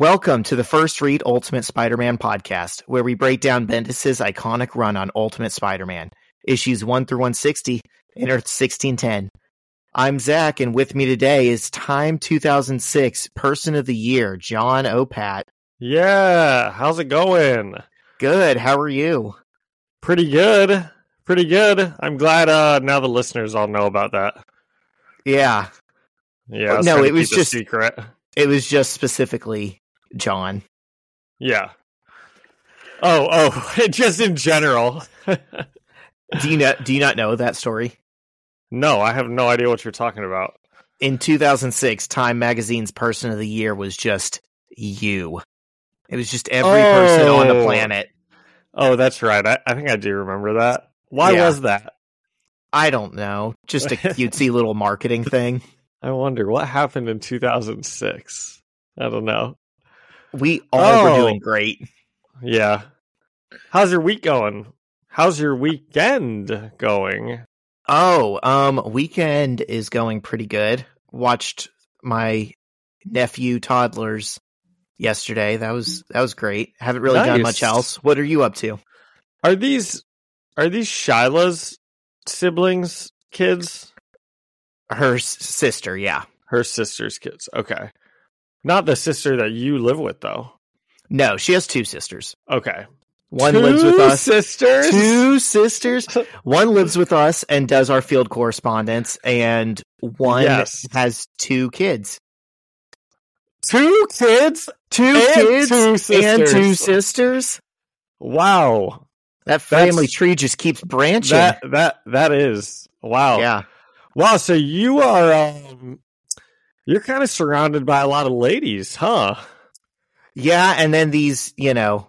Welcome to the First Read Ultimate Spider-Man podcast, where we break down Bendis' iconic run on Ultimate Spider-Man, issues 1 through 160, in Earth 1610. I'm Zach, and with me today is Time 2006 Person of the Year, John Opat. Yeah, how's it going? Good, how are you? Pretty good. Pretty good. I'm glad uh now the listeners all know about that. Yeah, Yeah, No, it was just- secret. it was just specifically John. Yeah. Oh, oh, just in general. Do you know do you not know that story? no, I have no idea what you're talking about. In 2006, Time Magazine's Person of the Year was just you. It was just every person on the Oh. planet. Oh, that's right. I, I think I do remember that. Why Yeah. was that? I don't know. Just a cutesy little marketing thing. I wonder what happened in 2006. I don't know. We all were Oh. doing great. Yeah. How's your week going? How's your weekend going? Oh, um, weekend is going pretty good. Watched my nephew toddlers yesterday. That was that was great. Haven't really done much else. What are you up to? Are these are these Shyla's siblings kids? Her s- sister, yeah. Her sister's kids. Okay. Not the sister that you live with though. No, she has two sisters. Okay. One Two lives with us. Sisters. Two sisters. One lives with us and does our field correspondence, and one Yes. has two kids. Two kids? Two And kids two and two sisters. sisters. Wow. That family That's- tree just keeps branching. That that that is. Wow. yeah. Wow, so you are um you're kind of surrounded by a lot of ladies, huh? Yeah, and then these, you know,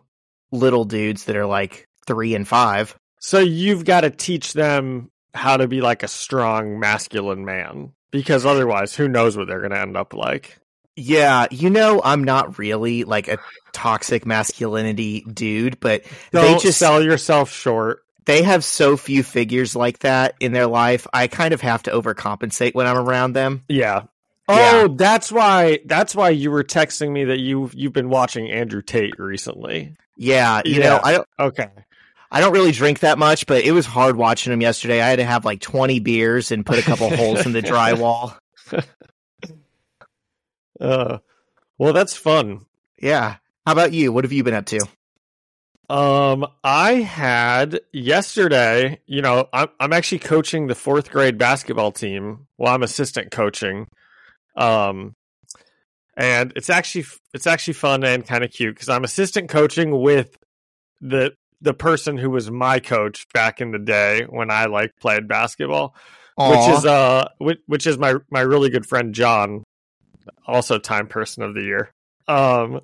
little dudes that are like three and five. So you've got to teach them how to be like a strong masculine man because otherwise who knows what they're going to end up like. Yeah, you know, I'm not really like a toxic masculinity dude, but Don't they just sell yourself short. they have so few figures like that in their life. I kind of have to overcompensate when I'm around them. Yeah. Yeah. Oh, that's why that's why you were texting me that you you've been watching Andrew Tate recently. Yeah, you Yeah. know, I don't Okay. I don't really drink that much, but it was hard watching him yesterday. I had to have like 20 beers and put a couple holes in the drywall. Uh well, that's fun. Yeah. How about you? What have you been up to? Um, I had yesterday. You know, I'm I'm actually coaching the fourth grade basketball team. Well, I'm assistant coaching. Um, and it's actually it's actually fun and kind of cute because I'm assistant coaching with the the person who was my coach back in the day when I like played basketball, which is uh which, which is my my really good friend John, also time person of the year. Um,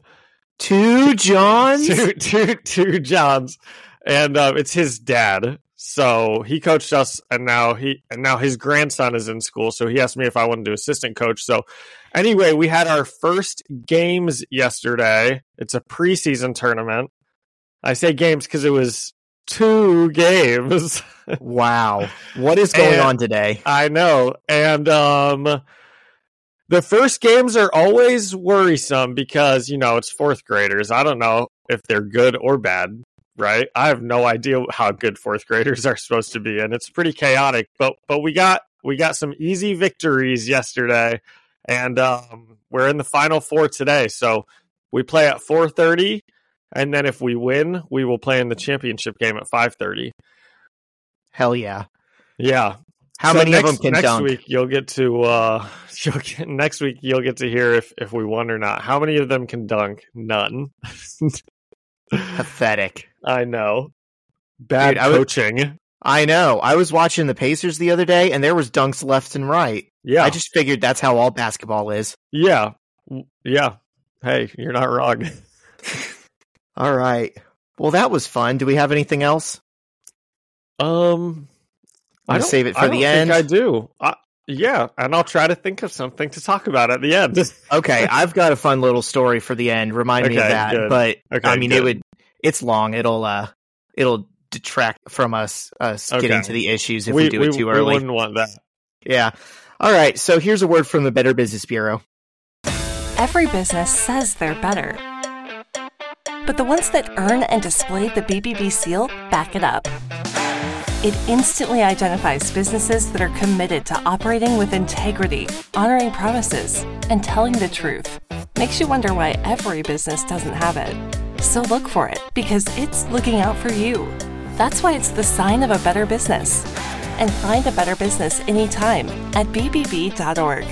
two Johns? two two two Johns, and um, it's his dad. So he coached us, and now he and now his grandson is in school. So he asked me if I wanted to assistant coach. So anyway, we had our first games yesterday. It's a preseason tournament. I say games because it was two games. Wow. What is going And- on today? I know. And um the first games are always worrisome because, you know, it's fourth graders. I don't know if they're good or bad, right? I have no idea how good fourth graders are supposed to be and it's pretty chaotic, but but we got we got some easy victories yesterday and um we're in the final four today. So we play at 4:30 and then if we win, we will play in the championship game at 5:30. Hell yeah. Yeah, How So many next, of them can next dunk? week you'll get to uh you'll get next week you'll get to hear if if we won or not. How many of them can dunk? None. Pathetic. I know. Bad Dude, I was- coaching. I know. I was watching the Pacers the other day and there was dunks left and right. yeah. I just figured that's how all basketball is. yeah. Yeah. Hey, you're not wrong. All right. Well, that was fun. Do we have anything else? Um I save it for the end? think I do. I, yeah, and I'll try to think of something to talk about at the end. Okay, I've got a fun little story for the end. Remind me of that. good. But Okay, I mean, good. it would. It's long. It'll. uh It'll detract from us us getting to the issues if we, do it too we early. wouldn't want that. Yeah. All right. So here's a word from the Better Business Bureau. Every business says they're better. But the ones that earn and display the BBB seal back it up. It instantly identifies businesses that are committed to operating with integrity, honoring promises, and telling the truth. Makes you wonder why every business doesn't have it. So look for it because it's looking out for you. That's why it's the sign of a better business. And find a better business anytime at bbb.org.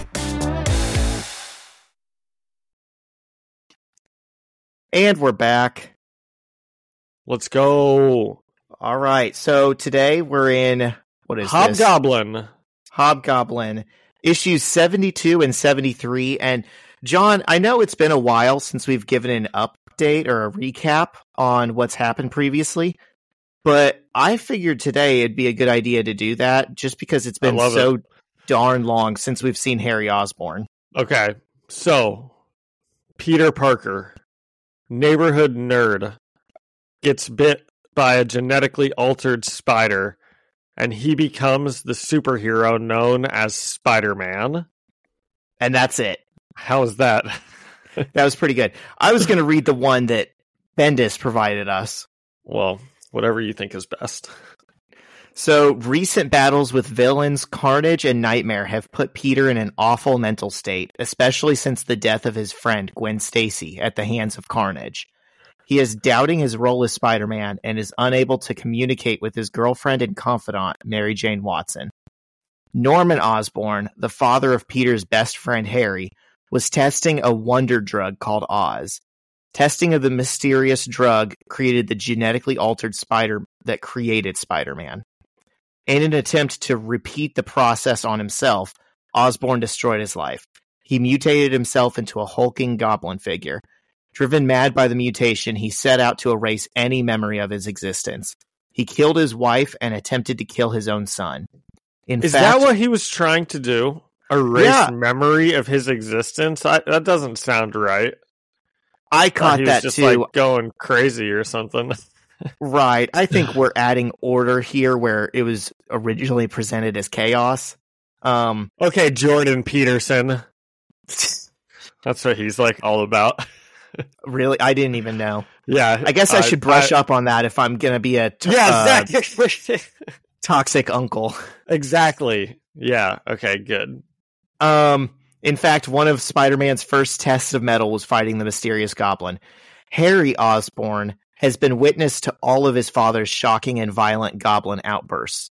And we're back. Let's go. All right. So today we're in what is this? Hobgoblin. Hobgoblin issues 72 and 73 and John, I know it's been a while since we've given an update or a recap on what's happened previously, but I figured today it'd be a good idea to do that just because it's been so darn long since we've seen Harry Osborn. Okay. So, Peter Parker, neighborhood nerd, gets bit by a genetically altered spider and he becomes the superhero known as Spider Man. And that's it. How is that? That was pretty good. I was going to read the one that Bendis provided us. well, whatever you think is best. So, recent battles with villains, Carnage, and Nightmare have put Peter in an awful mental state, especially since the death of his friend Gwen Stacy at the hands of Carnage. He is doubting his role as Spider Man and is unable to communicate with his girlfriend and confidant, Mary Jane Watson. Norman Osborn, the father of Peter's best friend Harry, was testing a wonder drug called Oz. Testing of the mysterious drug created the genetically altered spider that created Spider Man. In an attempt to repeat the process on himself, Osborn destroyed his life. He mutated himself into a hulking goblin figure. Driven mad by the mutation, he set out to erase any memory of his existence. He killed his wife and attempted to kill his own son. In Is fact, that what he was trying to do? Erase Yeah. memory of his existence? I, that doesn't sound right. I caught he was that just too? like going crazy or something. Right. I think we're adding order here where it was originally presented as chaos. Um, Okay, Jordan Peterson. That's what he's like all about. really, I didn't even know. yeah, I guess I should brush up on that if I'm gonna be a to- Yeah, uh, toxic uncle. exactly. Yeah. Okay. Good. Um, in fact, one of Spider-Man's first tests of mettle was fighting the mysterious goblin. Harry Osborn has been witness to all of his father's shocking and violent goblin outbursts.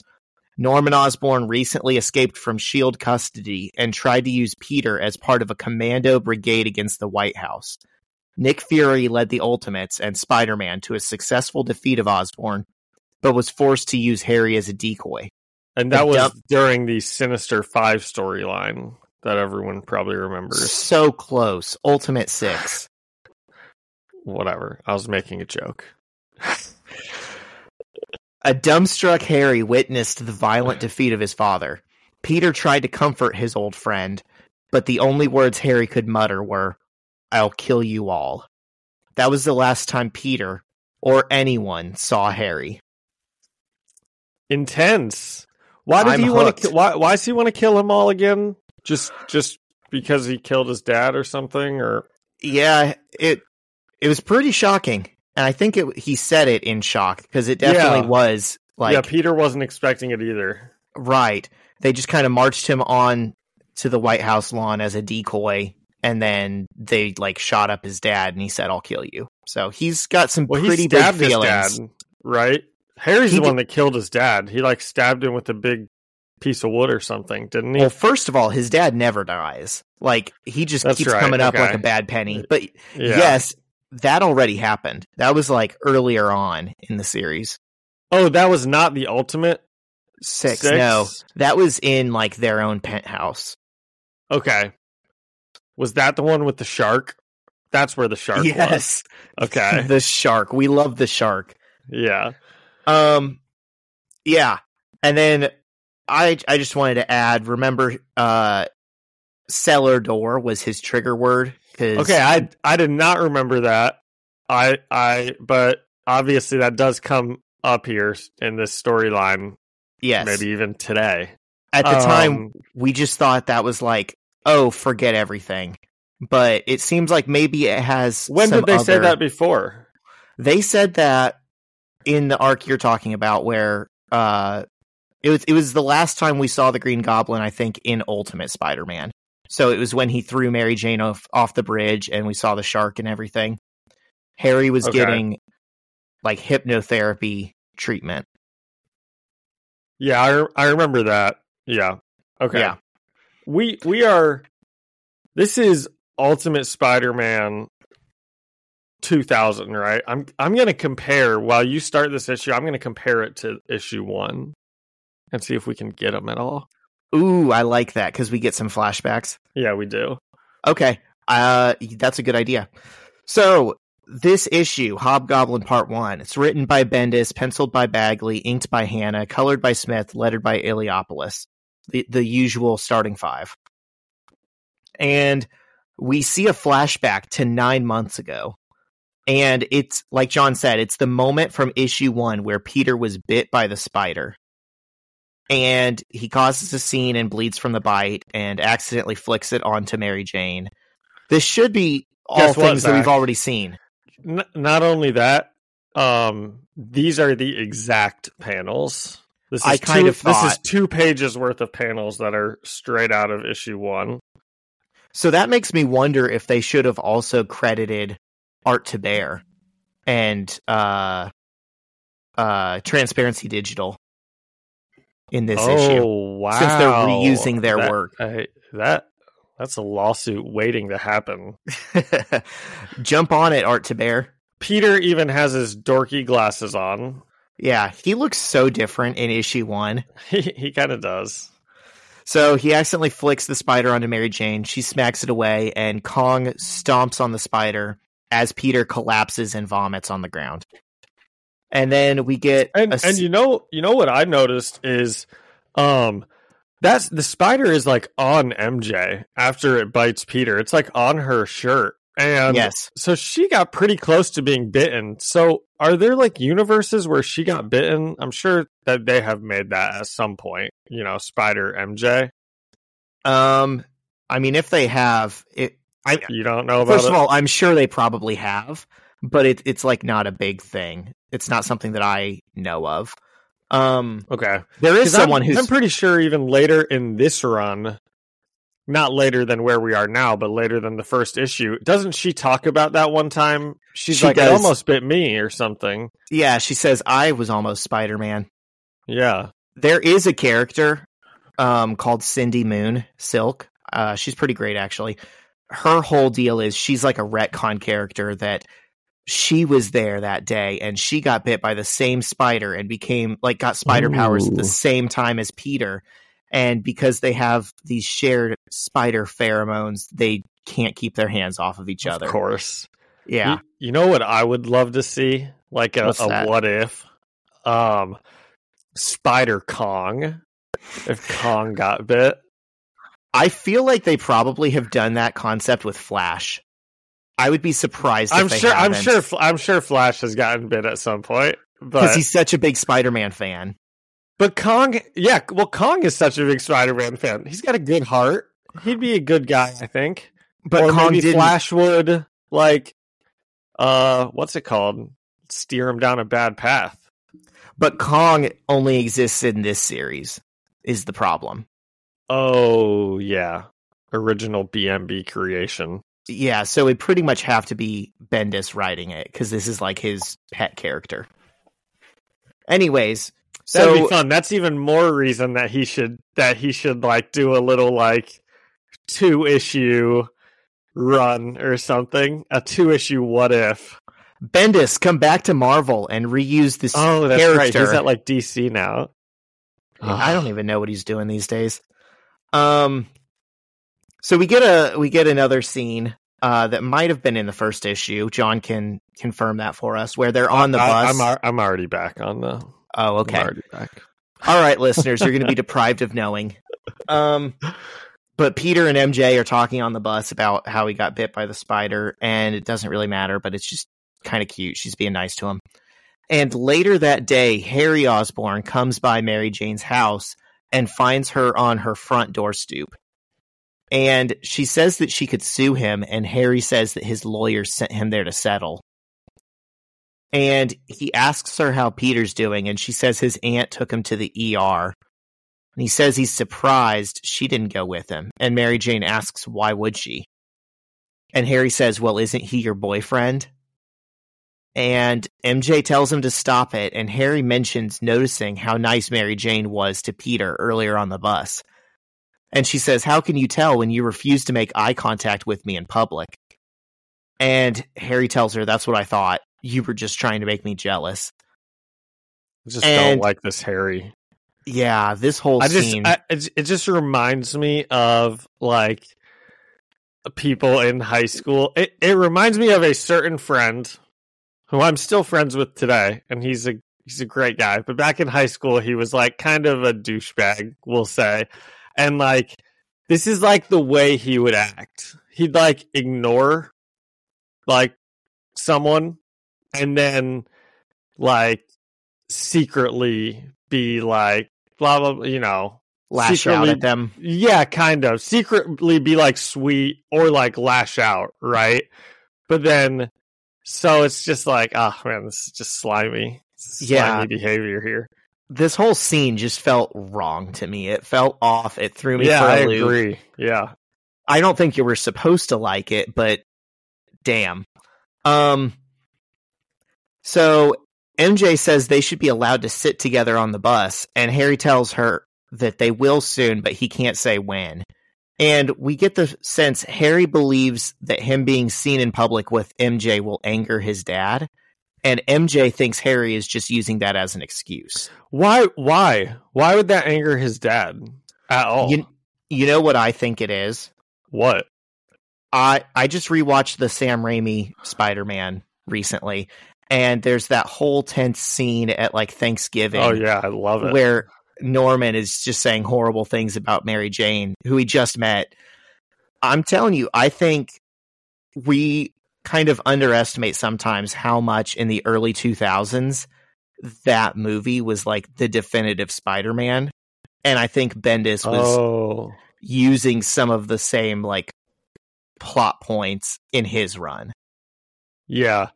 Norman Osborn recently escaped from SHIELD custody and tried to use Peter as part of a commando brigade against the White House. Nick Fury led the Ultimates and Spider-Man to a successful defeat of Osborn, but was forced to use Harry as a decoy. And that The was dump- during the Sinister Five storyline that everyone probably remembers. So close. Ultimate 6. Whatever. I was making a joke. A dumbstruck Harry witnessed the violent defeat of his father. Peter tried to comfort his old friend, but the only words Harry could mutter were, I'll kill you all. That was the last time Peter, or anyone, saw Harry. Intense. Why did I'm he want to? Why? Why does he want to kill him all again? Just, just because he killed his dad or something? Or Yeah, it it was pretty shocking. And I think it, he said it in shock because it definitely Yeah. was like yeah, Peter wasn't expecting it either. Right. They just kind of marched him on to the White House lawn as a decoy, and then they like shot up his dad, and he said, "I'll kill you." So he's got some Well, pretty big feelings. dad, right? Harry's He the one that killed his dad. He like stabbed him with a big piece of wood or something, didn't he? Well, first of all, his dad never dies. Like he just That's keeps right, coming up like a bad penny. But yeah. yes, that already happened. That was like earlier on in the series. Oh, that was not the ultimate Six, Six? no, that was in like their own penthouse. Okay. Was that the one with the shark? That's where the shark yes, was. Okay. the shark. We love the shark. yeah. Um, yeah, and then I I just wanted to add. Remember, uh, cellar door was his trigger word. 'cause- Okay, I I did not remember that. I I but obviously that does come up here in this storyline, yes. maybe even today. At the time, Um, we just thought that was like, oh, forget everything. but it seems like maybe it has. When did they say that before? They said that in the arc you're talking about, where uh, it was it was the last time we saw the Green Goblin, I think, in Ultimate Spider-Man. So it was when he threw Mary Jane off off the bridge, and we saw the shark and everything. Harry was Okay. getting like hypnotherapy treatment. Yeah, I, re- I remember that. Yeah. Okay. Yeah. We we are this is Ultimate Spider-Man 2000, right? I'm I'm going to compare while you start this issue, I'm going to compare it to issue 1 and see if we can get them at all. Ooh, I like that because we get some flashbacks. Yeah, we do. Okay, uh, that's a good idea. So this issue, Hobgoblin Part One, it's written by Bendis, penciled by Bagley, inked by Hanna, colored by Smith, lettered by Eliopoulos. The the usual starting five. And we see a flashback to nine months ago. And it's like John said, it's the moment from issue one where Peter was bit by the spider. And he causes a scene and bleeds from the bite and accidentally flicks it onto Mary Jane. This should be all Guess what, things that we've already seen. N- not only that, um these are the exact panels. This is I kind two, of this is two pages worth of panels that are straight out of issue 1. So that makes me wonder if they should have also credited Art Thibert and uh uh Transparency Digital in this oh, issue. oh, wow. since they're reusing their That- work. I- that that's a lawsuit waiting to happen. Jump on it, Art Thibert. Peter even has his dorky glasses on. Yeah, he looks so different in issue one. He he kind of does. So he accidentally flicks the spider onto Mary Jane. She smacks it away, and Kong stomps on the spider as Peter collapses and vomits on the ground. And then we get And a and you know you know what I noticed is, um, that's the spider is like on MJ after it bites Peter. It's like on her shirt, and yes, so she got pretty close to being bitten. So are there like universes where she got bitten? I'm sure that they have made that at some point. You know, Spider MJ. um, I mean, if they have it, I You don't know about first it. of all, I'm sure they probably have, but it, it's like not a big thing. It's not something that I know of. Um, okay. there is someone I'm, who's I'm pretty sure even later in this run, not later than where we are now, but later than the first issue, doesn't she talk about that one time? She's She like, does. almost bit me or something. yeah. She says I was almost Spider Man. Yeah. there is a character um called Cindy Moon Silk. Uh she's pretty great actually. Her whole deal is she's like a retcon character that she was there that day and she got bit by the same spider and became like got spider powers at the same time as Peter. And because they have these shared spider pheromones, they can't keep their hands off of each other. Of course. Yeah. You, you know what I would love to see? Like a, a what if? Um Spider Kong. If Kong got bit. I feel like they probably have done that concept with Flash. I would be surprised I'm sure I'm sure I'm sure Flash has gotten bit at some point. because he's such a big Spider-Man fan. But Kong, yeah, well, Kong is such a big Spider-Man fan. He's got a good heart. He'd be a good guy, I think. But or Kong maybe didn't. Flash would like, uh, what's it called? Steer him down a bad path. But Kong only exists in this series. Is the problem? Oh yeah, original BMB creation. Yeah, so it pretty much have to be Bendis writing it because this is like his pet character. Anyways, That'd so be fun. That's even more reason that he should that he should like do a little like two issue run or something. A two issue what if. Bendis come back to Marvel and reuse this. Oh, that's right. character. He's at like DC now. I don't even know what he's doing these days. Um, so we get a we get another scene uh, that might have been in the first issue. John can confirm that for us, where they're on the I- bus. I'm al- I'm already back on the. oh, I'm okay. already back. All right, listeners, you're going to be deprived of knowing. Um, but Peter and MJ are talking on the bus about how he got bit by the spider, and it doesn't really matter, but it's just kind of cute. She's being nice to him. And later that day, Harry Osborn comes by Mary Jane's house and finds her on her front door stoop. And she says that she could sue him, and Harry says that his lawyer sent him there to settle. And he asks her how Peter's doing, and she says his aunt took him to the ER. And he says he's surprised she didn't go with him. And Mary Jane asks, why would she? And Harry says, well, isn't he your boyfriend? And MJ tells him to stop it. And Harry mentions noticing how nice Mary Jane was to Peter earlier on the bus. And she says, How can you tell when you refuse to make eye contact with me in public? And Harry tells her, That's what I thought. You were just trying to make me jealous. I just And- don't like this Harry. Yeah, this whole I just scene. I, it, it just reminds me of like people in high school. It it reminds me of a certain friend who I'm still friends with today, and he's a he's a great guy. But back in high school, he was like kind of a douchebag, we'll say, and like this is like the way he would act. He'd like ignore like someone, and then like secretly be like blah blah, blah you know lash out at them. yeah, kind of. Secretly be like sweet or like lash out, right? But then, so it's just like, oh man, this is just slimy. Slimy Yeah. behavior here. This whole scene just felt wrong to me. It felt off. It threw me Yeah, for a I loop. agree. Yeah. I don't think you were supposed to like it, but damn. Um so MJ says they should be allowed to sit together on the bus and Harry tells her that they will soon, but he can't say when. And we get the sense Harry believes that him being seen in public with MJ will anger his dad. And MJ thinks Harry is just using that as an excuse. Why? Why? Why would that anger his dad at all? You, you know what I think it is? what? I I just rewatched the Sam Raimi Spider Man recently, and there's that whole tense scene at like Thanksgiving. Oh yeah, I love it. where Norman is just saying horrible things about Mary Jane, who he just met. I'm telling you, I think we kind of underestimate sometimes how much in the early 2000s that movie was like the definitive Spider Man. And I think Bendis was oh, using some of the same like plot points in his run. yeah.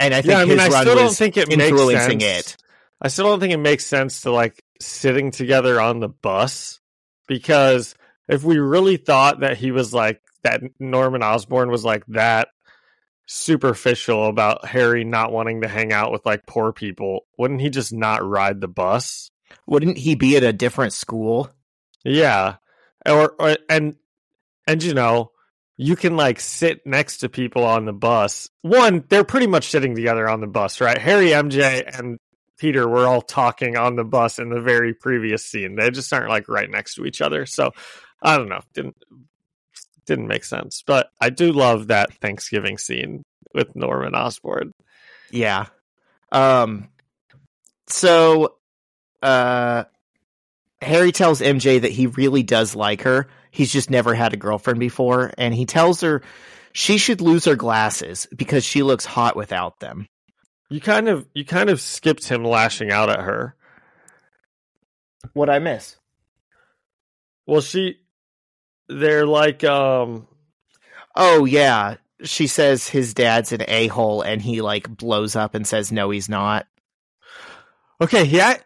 And I think Yeah, I mean, his I run still don't think it makes influencing sense. it. I still don't think it makes sense to like sitting together on the bus because if we really thought that he was like that Norman Osborn was like that superficial about Harry not wanting to hang out with like poor people, wouldn't he just not ride the bus? Wouldn't he be at a different school? Yeah. Or, or and and you know, you can like sit next to people on the bus. One, they're pretty much sitting together on the bus, right? Harry, MJ, and Peter were all talking on the bus in the very previous scene. They just aren't like right next to each other. So I don't know. Didn't didn't make sense. But I do love that Thanksgiving scene with Norman Osborn. Yeah. Um so uh Harry tells MJ that he really does like her. He's just never had a girlfriend before and he tells her she should lose her glasses because she looks hot without them. You kind of you kind of skipped him lashing out at her. What I miss? Well, she they're like um Oh yeah, she says his dad's an a-hole and he like blows up and says no he's not. Okay, yeah.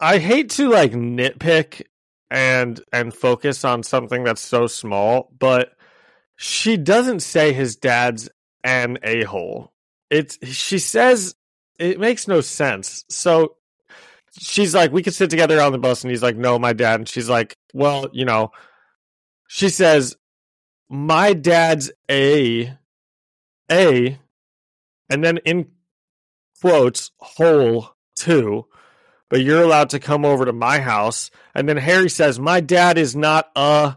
I hate to like nitpick and and focus on something that's so small, but she doesn't say his dad's an a-hole. It's she says it makes no sense. So she's like, we could sit together on the bus, and he's like, no, my dad. And she's like, well, you know, she says, my dad's a a, and then in quotes hole too." but you're allowed to come over to my house. And then Harry says, my dad is not a.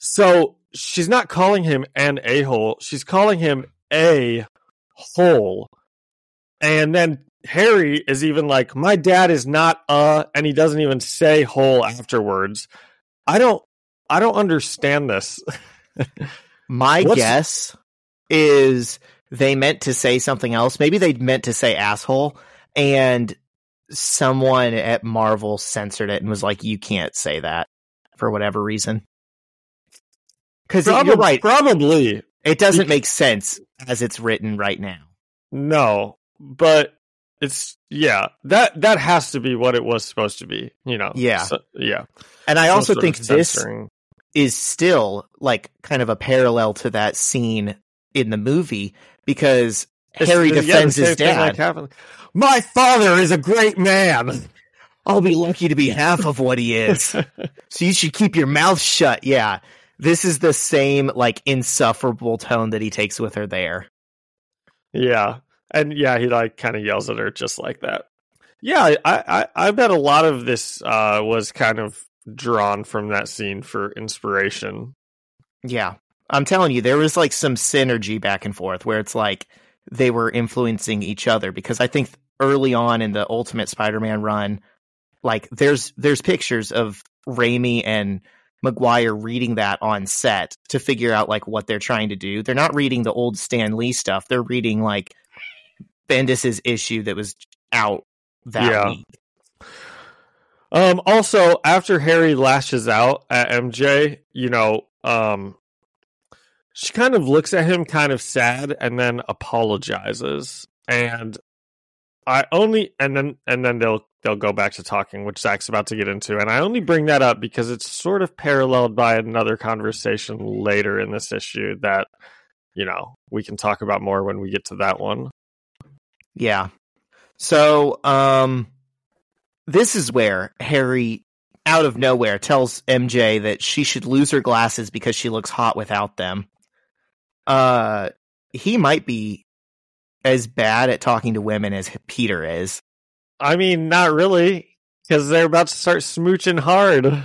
So she's not calling him an a hole. She's calling him a hole. And then Harry is even like, my dad is not a, and he doesn't even say hole afterwards. I don't, I don't understand this. My What's- guess is they meant to say something else. Maybe they meant to say asshole, and someone at Marvel censored it and was like, "You can't say that" for whatever reason. Because you're right, Probably. it doesn't make sense as it's written right now. No, but it's yeah. That that has to be what it was supposed to be. You know. Yeah. So- yeah. And I Some also think this. Is still like kind of a parallel to that scene in the movie because It's Harry the- defends same his thing like dad. My father is a great man. I'll be lucky to be half of what he is. so you should keep your mouth shut. Yeah. This is the same like insufferable tone that he takes with her there. Yeah, and yeah, he like kind of yells at her just like that. Yeah, I, I I bet a lot of this uh, was kind of drawn from that scene for inspiration. Yeah. I'm telling you, there was like some synergy back and forth where it's like they were influencing each other because I think early on in the Ultimate Spider-Man run, like there's there's pictures of Raimi and Maguire reading that on set to figure out like what they're trying to do. They're not reading the old Stan Lee stuff. They're reading like Bendis's issue that was out that Yeah. week. Um, also, after Harry lashes out at MJ, you know, um, she kind of looks at him kind of sad and then apologizes. And I only and then and then they'll they'll go back to talking, which Zach's about to get into. And I only bring that up because it's sort of paralleled by another conversation later in this issue that you know we can talk about more when we get to that one. Yeah. So, um, this is where Harry, out of nowhere, tells MJ that she should lose her glasses because she looks hot without them. Uh, he might be as bad at talking to women as Peter is. I mean, not really, because they're about to start smooching hard.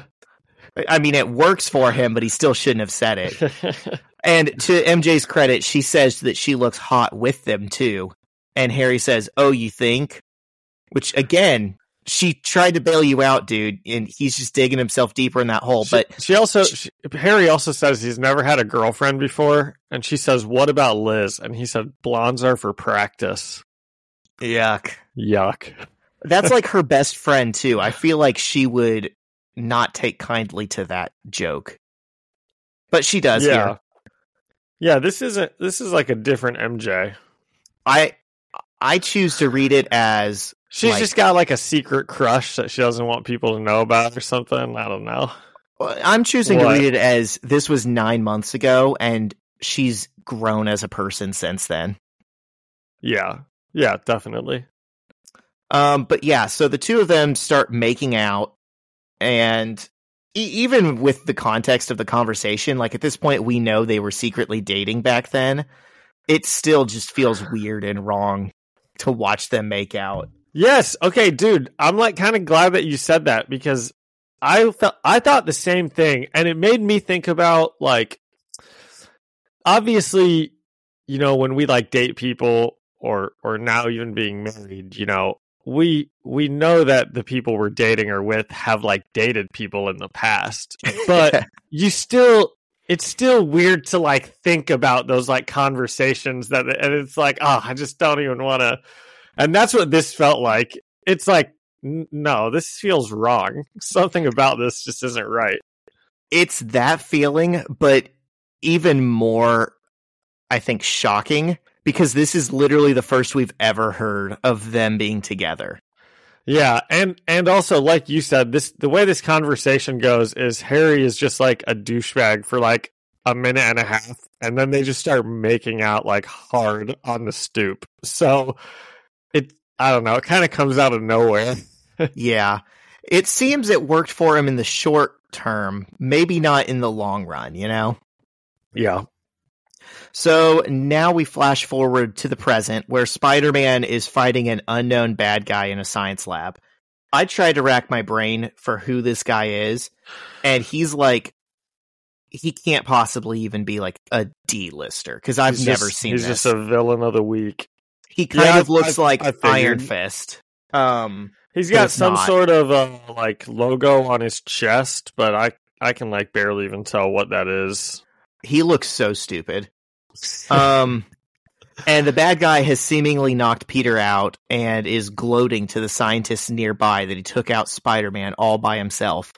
I mean, it works for him, but he still shouldn't have said it. And to MJ's credit, she says that she looks hot with them too. And Harry says, "Oh, you think?" Which again, she tried to bail you out, dude, and he's just digging himself deeper in that hole. She- But she also she, Harry also says he's never had a girlfriend before, and she says, "What about Liz?" And he said, "Blondes are for practice." yuck. Yuck. That's like her best friend too. I feel like she would not take kindly to that joke. But she does yeah, here. yeah. This isn't. This is like a different MJ. I I choose to read it as She's Like- just got like a secret crush that she doesn't want people to know about or something. I don't know. I'm choosing What? to read it as this was nine months ago, and she's grown as a person since then. Yeah, yeah, definitely. Um, but yeah, so the two of them start making out, and e- even with the context of the conversation, like at this point, we know they were secretly dating back then. It still just feels weird and wrong to watch them make out. Yes. Okay, dude. I'm like kind of glad that you said that because I felt I thought the same thing, and it made me think about like obviously, you know, when we like date people or or now even being married, you know, we we know that the people we're dating or with have like dated people in the past, but you still it's still weird to like think about those like conversations that and it's like oh i just don't even want to and that's what this felt like. It's like n- no this feels wrong. Something about this just isn't right. It's that feeling, but even more, I think, shocking because this is literally the first we've ever heard of them being together. yeah and and also like you said this the way this conversation goes is harry is just like a douchebag for like a minute and a half and then they just start making out like hard on the stoop. So i don't know it kind of comes out of nowhere yeah. It seems it worked for him in the short term, maybe not in the long run, you know? yeah So now we flash forward to the present where Spider Man is fighting an unknown bad guy in a science lab. I tried to rack my brain for who this guy is, and he's like, he can't possibly even be like a D lister because I've He's never just- seen He's this. just a villain of the week. He kind Yeah, of looks I- like I. Iron Fist. Um, He's got some not. sort of uh, like logo on his chest, but I I can like barely even tell what that is. he looks so stupid. Um, and the bad guy has seemingly knocked Peter out and is gloating to the scientists nearby that he took out Spider Man all by himself.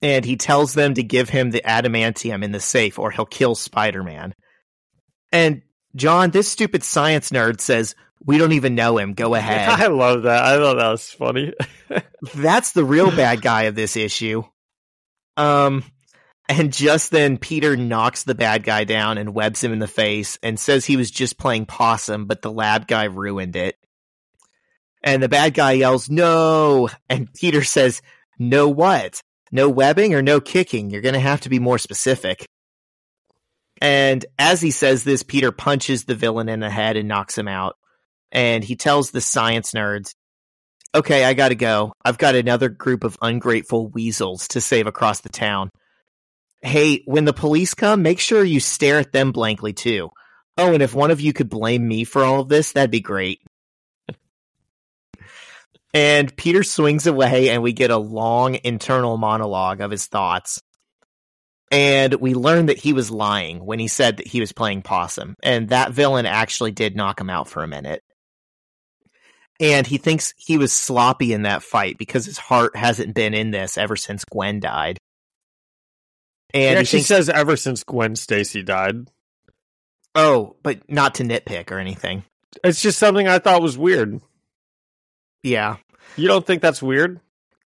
and he tells them to give him the adamantium in the safe or he'll kill Spider Man. And John, this stupid science nerd says, We don't even know him. Go ahead. I love that. I thought that was funny. That's the real bad guy of this issue. Um, and just then, Peter knocks the bad guy down and webs him in the face and says he was just playing possum, but the lab guy ruined it. And the bad guy yells, No! And Peter says, No what? No webbing or no kicking? You're going to have to be more specific. And as he says this, Peter punches the villain in the head and knocks him out. And he tells the science nerds, Okay, I gotta go. I've got another group of ungrateful weasels to save across the town. Hey, when the police come, make sure you stare at them blankly too. Oh, and if one of you could blame me for all of this, that'd be great. and Peter swings away, and we get a long internal monologue of his thoughts. And we learned that he was lying when he said that he was playing possum, and that villain actually did knock him out for a minute. And he thinks he was sloppy in that fight because his heart hasn't been in this ever since Gwen died. And he she thinks, says ever since Gwen Stacy died. "Oh, but not to nitpick or anything." It's just something I thought was weird. Yeah, You don't think that's weird?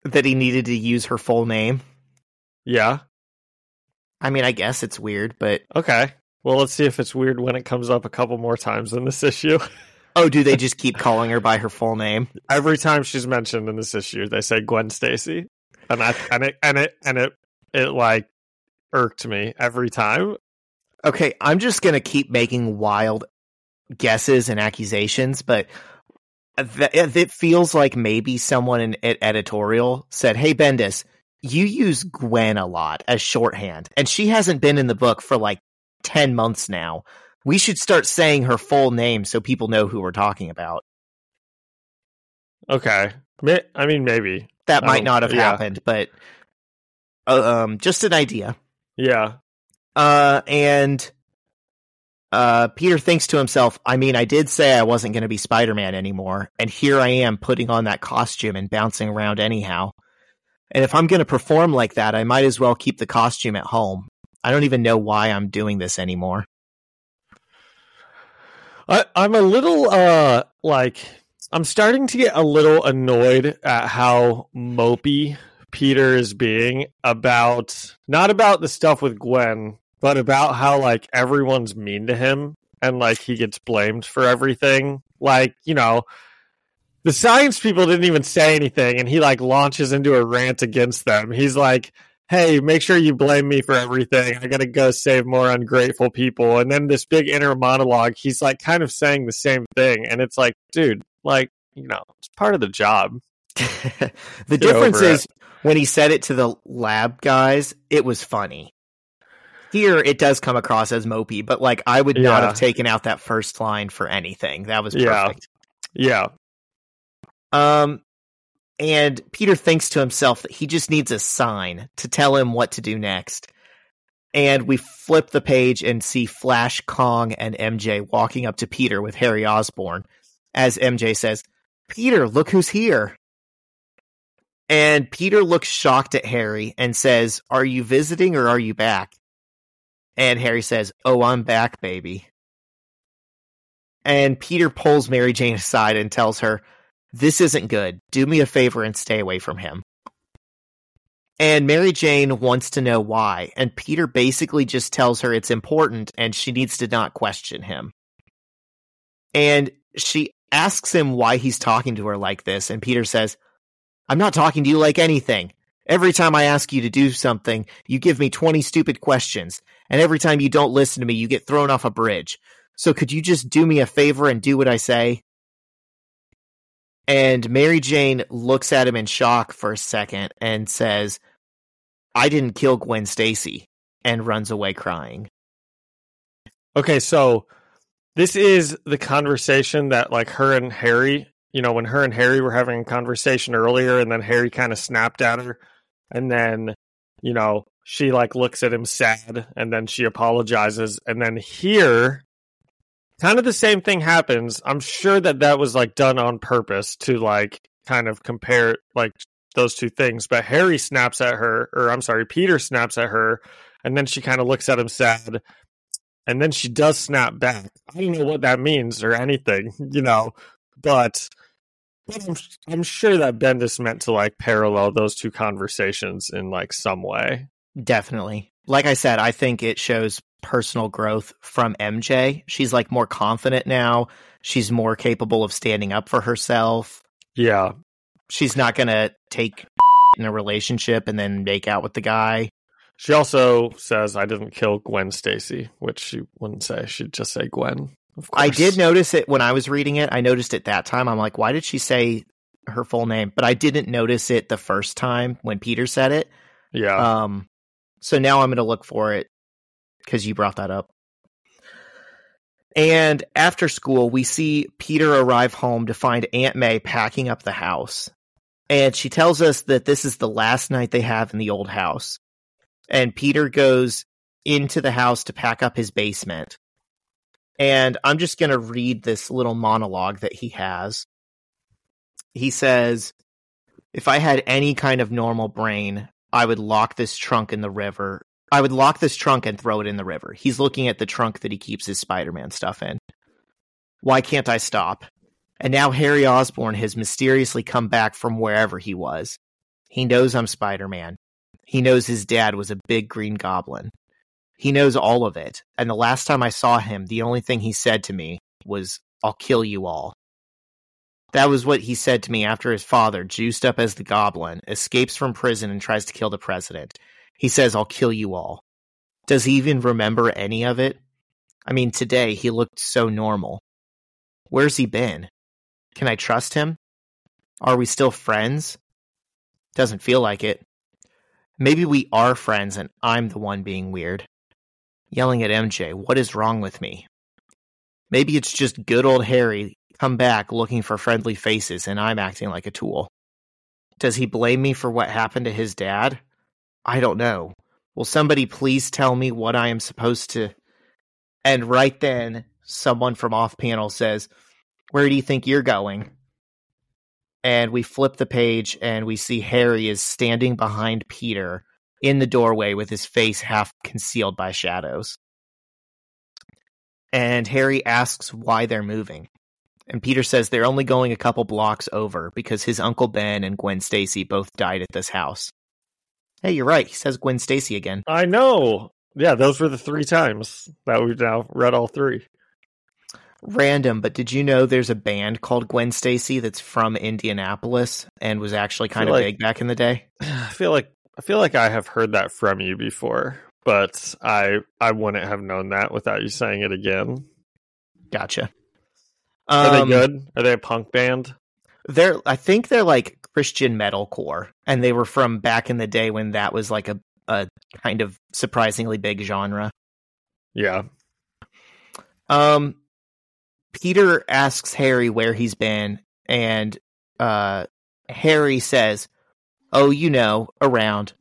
that he needed to use her full name. Yeah. I mean, I guess it's weird, but Okay. Well, let's see if it's weird when it comes up a couple more times in this issue. oh, do they just keep calling her by her full name? Every time she's mentioned in this issue, they say Gwen Stacy, and I and it and it and it it like irked me every time. Okay, I'm just gonna keep making wild guesses and accusations, but th- it feels like maybe someone in at editorial said, "Hey, Bendis, you use Gwen a lot as shorthand, and she hasn't been in the book for like ten months now. We should start saying her full name so people know who we're talking about." Okay. I mean, maybe. That might Oh, not have yeah. happened, but uh, um, just an idea. Yeah. Uh, and uh, Peter thinks to himself, I mean, I did say I wasn't going to be Spider Man anymore, and here I am putting on that costume and bouncing around anyhow. And if I'm going to perform like that, I might as well keep the costume at home. I don't even know why I'm doing this anymore. I, I'm a little uh like I'm starting to get a little annoyed at how mopey Peter is being about not about the stuff with Gwen, but about how like everyone's mean to him and like he gets blamed for everything. Like, you know, the science people didn't even say anything and he like launches into a rant against them. He's like, "Hey, make sure you blame me for everything. I got to go save more ungrateful people." And then this big inner monologue, he's like kind of saying the same thing and it's like, dude, like, you know, it's part of the job. the Get difference is it. when he said it to the lab guys, it was funny. Here, it does come across as mopey, but like I would not Yeah. have taken out that first line for anything. That was Yeah. Yeah. Um, and Peter thinks to himself that he just needs a sign to tell him what to do next. And we flip the page and see Flash, Kong, and MJ walking up to Peter with Harry Osborn. As MJ says, Peter, look who's here. And Peter looks shocked at Harry and says, Are you visiting or are you back? And Harry says, Oh, I'm back, baby. And Peter pulls Mary Jane aside and tells her, This isn't good. Do me a favor and stay away from him. And Mary Jane wants to know why, and Peter basically just tells her it's important and she needs to not question him. And she asks him why he's talking to her like this, and Peter says, I'm not talking to you like anything. Every time I ask you to do something, you give me 20 stupid questions, and every time you don't listen to me, you get thrown off a bridge. So could you just do me a favor and do what I say? And Mary Jane looks at him in shock for a second and says, I didn't kill Gwen Stacy, and runs away crying. Okay, so this is the conversation that like her and Harry, you know, when her and Harry were having a conversation earlier and then Harry kind of snapped at her and then, you know, she like looks at him sad and then she apologizes and then here kind of the same thing happens. I'm sure that that was like done on purpose to like kind of compare like those two things. But Harry snaps at her, or I'm sorry, Peter snaps at her, and then she kind of looks at him sad, and then she does snap back. I don't know what that means or anything, you know, but. I'm, I'm sure that Bendis meant to like parallel those two conversations in like some way. Definitely. Like I said, I think it shows personal growth from MJ. She's like more confident now. She's more capable of standing up for herself. Yeah. She's not going to take in a relationship and then make out with the guy. She also says, I didn't kill Gwen Stacy, which she wouldn't say. She'd just say Gwen. Of course. I did notice it when I was reading it. I noticed it that time. I'm like, why did she say her full name? But I didn't notice it the first time when Peter said it. Yeah. Um, so now I'm going to look for it because you brought that up. And after school, we see Peter arrive home to find Aunt May packing up the house. And she tells us that this is the last night they have in the old house. And Peter goes into the house to pack up his basement. And I'm just going to read this little monologue that he has. He says, If I had any kind of normal brain, I would lock this trunk in the river I would lock this trunk and throw it in the river. He's looking at the trunk that he keeps his Spider Man stuff in. Why can't I stop? And now Harry Osborn has mysteriously come back from wherever he was. He knows I'm Spider Man. He knows his dad was a big green goblin. He knows all of it. And the last time I saw him, the only thing he said to me was, I'll kill you all. That was what he said to me after his father, juiced up as the goblin, escapes from prison and tries to kill the president. He says, I'll kill you all. Does he even remember any of it? I mean, today he looked so normal. Where's he been? Can I trust him? Are we still friends? Doesn't feel like it. Maybe we are friends and I'm the one being weird. Yelling at MJ, what is wrong with me? Maybe it's just good old Harry come back looking for friendly faces and I'm acting like a tool. Does he blame me for what happened to his dad? I don't know. Will somebody please tell me what I am supposed to? And right then, someone from off panel says, Where do you think you're going? And we flip the page and we see Harry is standing behind Peter in the doorway with his face half concealed by shadows. And Harry asks why they're moving. And Peter says they're only going a couple blocks over because his Uncle Ben and Gwen Stacy both died at this house. Hey, you're right. He says Gwen Stacy again. I know. Yeah, those were the three times that we've now read all three. Random, but did you know there's a band called Gwen Stacy that's from Indianapolis and was actually kind of like- big back in the day? I feel like I feel like I have heard that from you before, but I I wouldn't have known that without you saying it again. Gotcha. Are Um, they good? Are they a punk band? They're I think they're like Christian metalcore, and they were from back in the day when that was like a a kind of surprisingly big genre. Yeah. Um, Peter asks Harry where he's been, and uh, Harry says, "Oh, you know, around."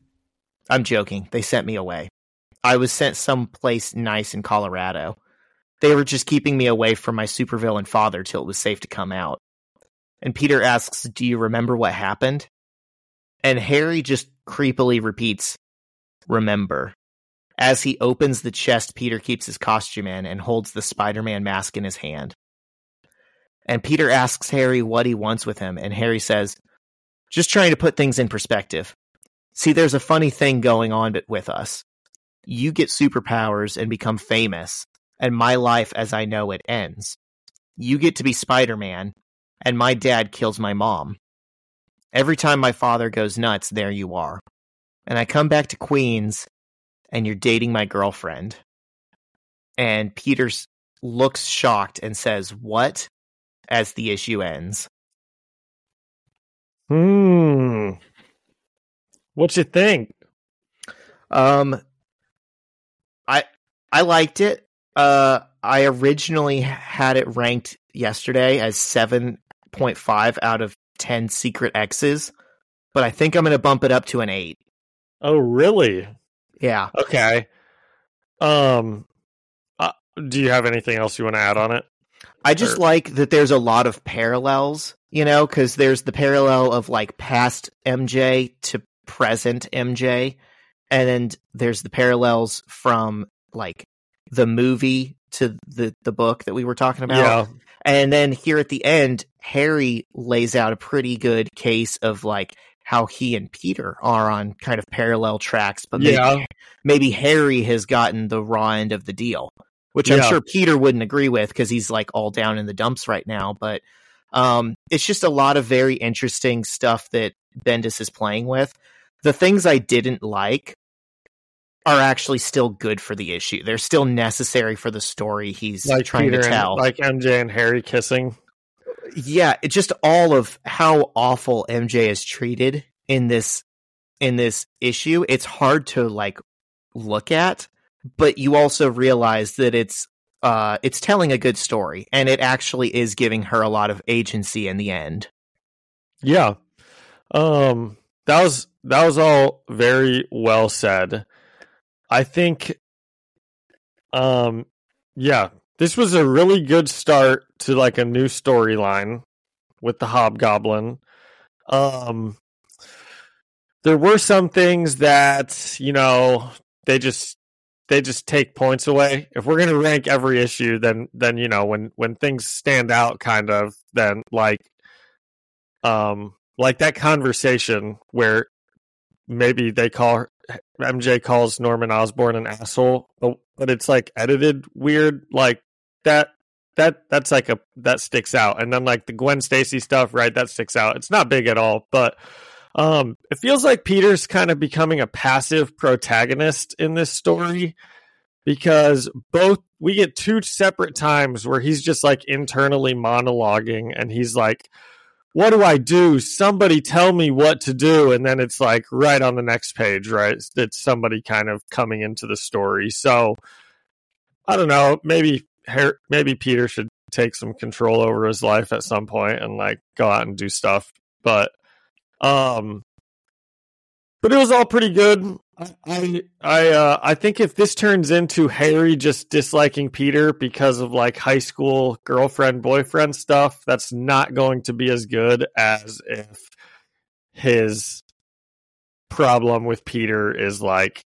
I'm joking. They sent me away. I was sent someplace nice in Colorado. They were just keeping me away from my supervillain father till it was safe to come out. And Peter asks, "Do you remember what happened?" And Harry just creepily repeats, "Remember." As he opens the chest Peter keeps his costume in and holds the Spider Man mask in his hand. And Peter asks Harry what he wants with him, and Harry says, Just trying to put things in perspective. See, there's a funny thing going on with us. You get superpowers and become famous, and my life as I know it ends. You get to be Spider Man, and my dad kills my mom. Every time my father goes nuts, there you are. And I come back to Queens, and you're dating my girlfriend. And Peter looks shocked and says, What? as the issue ends. Hmm. What you think? Um, I I liked it. Uh, I originally had it ranked yesterday as seven point five out of ten secret X's, but I think I'm going to bump it up to an eight. Oh, really? Yeah. Okay. Um, uh, do you have anything else you want to add on it? I just Or- like that there's a lot of parallels, you know, because there's the parallel of like past MJ to present MJ, and then there's the parallels from like the movie to the the book that we were talking about. yeah, And then here at the end, Harry lays out a pretty good case of like how he and Peter are on kind of parallel tracks, but maybe, Yeah. maybe Harry has gotten the raw end of the deal, which I'm sure Peter wouldn't agree with because he's like all down in the dumps right now. But um, it's just a lot of very interesting stuff that Bendis is playing with. The things I didn't like are actually still good for the issue. They're still necessary for the story he's like trying Peter to and, tell. like MJ and Harry kissing. Yeah, just all of how awful MJ is treated in this in this issue. It's hard to like look at, but you also realize that it's uh it's telling a good story and it actually is giving her a lot of agency in the end. Yeah. Um that was that was all very well said. I think um yeah, this was a really good start to like a new storyline with the hobgoblin. Um there were some things that, you know, they just they just take points away. If we're going to rank every issue then then you know, when when things stand out kind of then like um like that conversation where maybe they call MJ calls Norman Osborn an asshole, but, but it's like edited weird, like that. That that's like a that sticks out, and then like the Gwen Stacy stuff, right? That sticks out. It's not big at all, but um, it feels like Peter's kind of becoming a passive protagonist in this story because both we get two separate times where he's just like internally monologuing, and he's like, what do I do? Somebody tell me what to do. And then it's like right on the next page, right? It's, it's somebody kind of coming into the story. So I don't know. Maybe Har- maybe Peter should take some control over his life at some point and like go out and do stuff. But um, but it was all pretty good. I I I, uh, I think if this turns into Harry just disliking Peter because of like high school girlfriend boyfriend stuff, that's not going to be as good as if his problem with Peter is like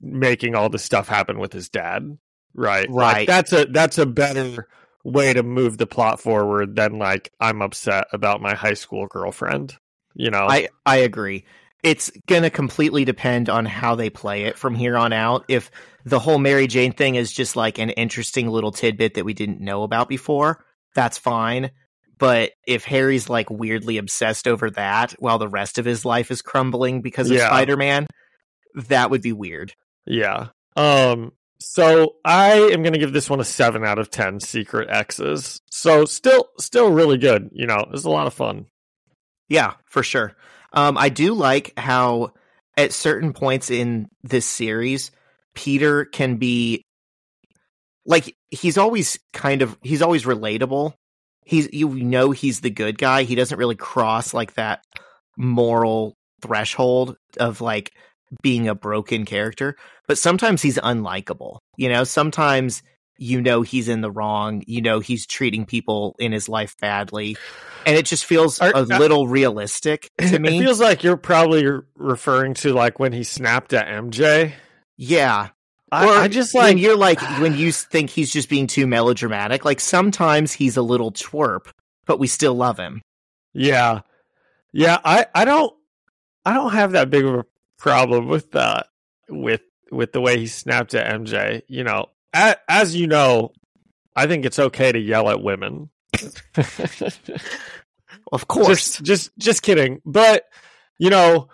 making all this stuff happen with his dad. Right. Like, Right. that's a that's a better way to move the plot forward than like I'm upset about my high school girlfriend. You know. I I agree. It's going to completely depend on how they play it from here on out. If the whole Mary Jane thing is just like an interesting little tidbit that we didn't know about before, that's fine. But if Harry's like weirdly obsessed over that while the rest of his life is crumbling because of Yeah. Spider-Man, that would be weird. Yeah. Um so I am going to give this one a 7 out of 10 secret X's. So still still really good, you know. It was a lot of fun. Yeah, for sure. Um, I do like how at certain points in this series, Peter can be like he's always kind of he's always relatable. He's you know he's the good guy. He doesn't really cross like that moral threshold of like being a broken character, but sometimes he's unlikable. You know, sometimes you know he's in the wrong, you know he's treating people in his life badly, and it just feels Are- a uh, little realistic to me. It feels like you're probably referring to like when he snapped at MJ. yeah. I, Or I just when like you're like when you think he's just being too melodramatic, like sometimes he's a little twerp, but we still love him. Yeah. Yeah, I I don't I don't have that big of a problem with that with with the way he snapped at MJ, you know. As, as you know, I think it's okay to yell at women. Of course. just just just kidding. But you know,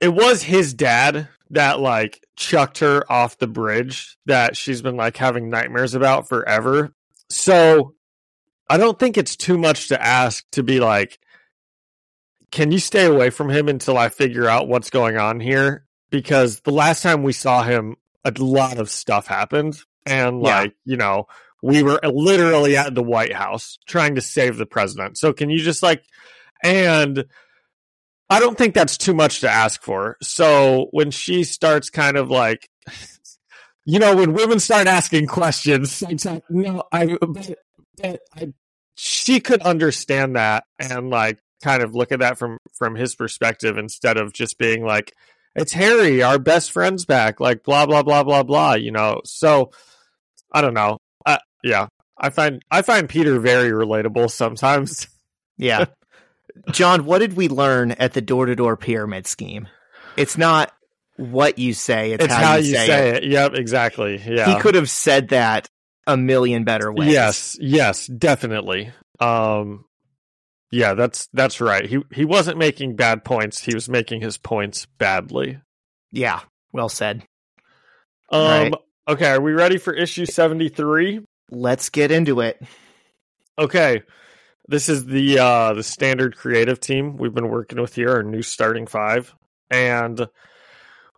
it was his dad that like chucked her off the bridge that she's been like having nightmares about forever. So I don't think it's too much to ask to be like can you stay away from him until I figure out what's going on here? Because the last time we saw him, a lot of stuff happened. And, Yeah. like, you know, we were literally at the White House trying to save the president. So, can you just like, and I don't think that's too much to ask for. So, when she starts kind of like you know, when women start asking questions, it's like, no, I, but, but I, she could understand that and like kind of look at that from from his perspective instead of just being like, it's Harry, our best friend's back, like blah blah blah blah blah, you know. So I don't know. Uh, yeah, I find I find Peter very relatable sometimes. Yeah. John, what did we learn at the door to door pyramid scheme? It's not what you say, it's, it's how, how you, you say, say it. it. Yep, exactly. Yeah. He could have said that a million better ways. Yes, yes, definitely. Um yeah, that's that's right. He he wasn't making bad points. He was making his points badly. Yeah. Well said. Um right. okay, are we ready for issue 73? Let's get into it. Okay. This is the uh the standard creative team we've been working with here, our new starting five. And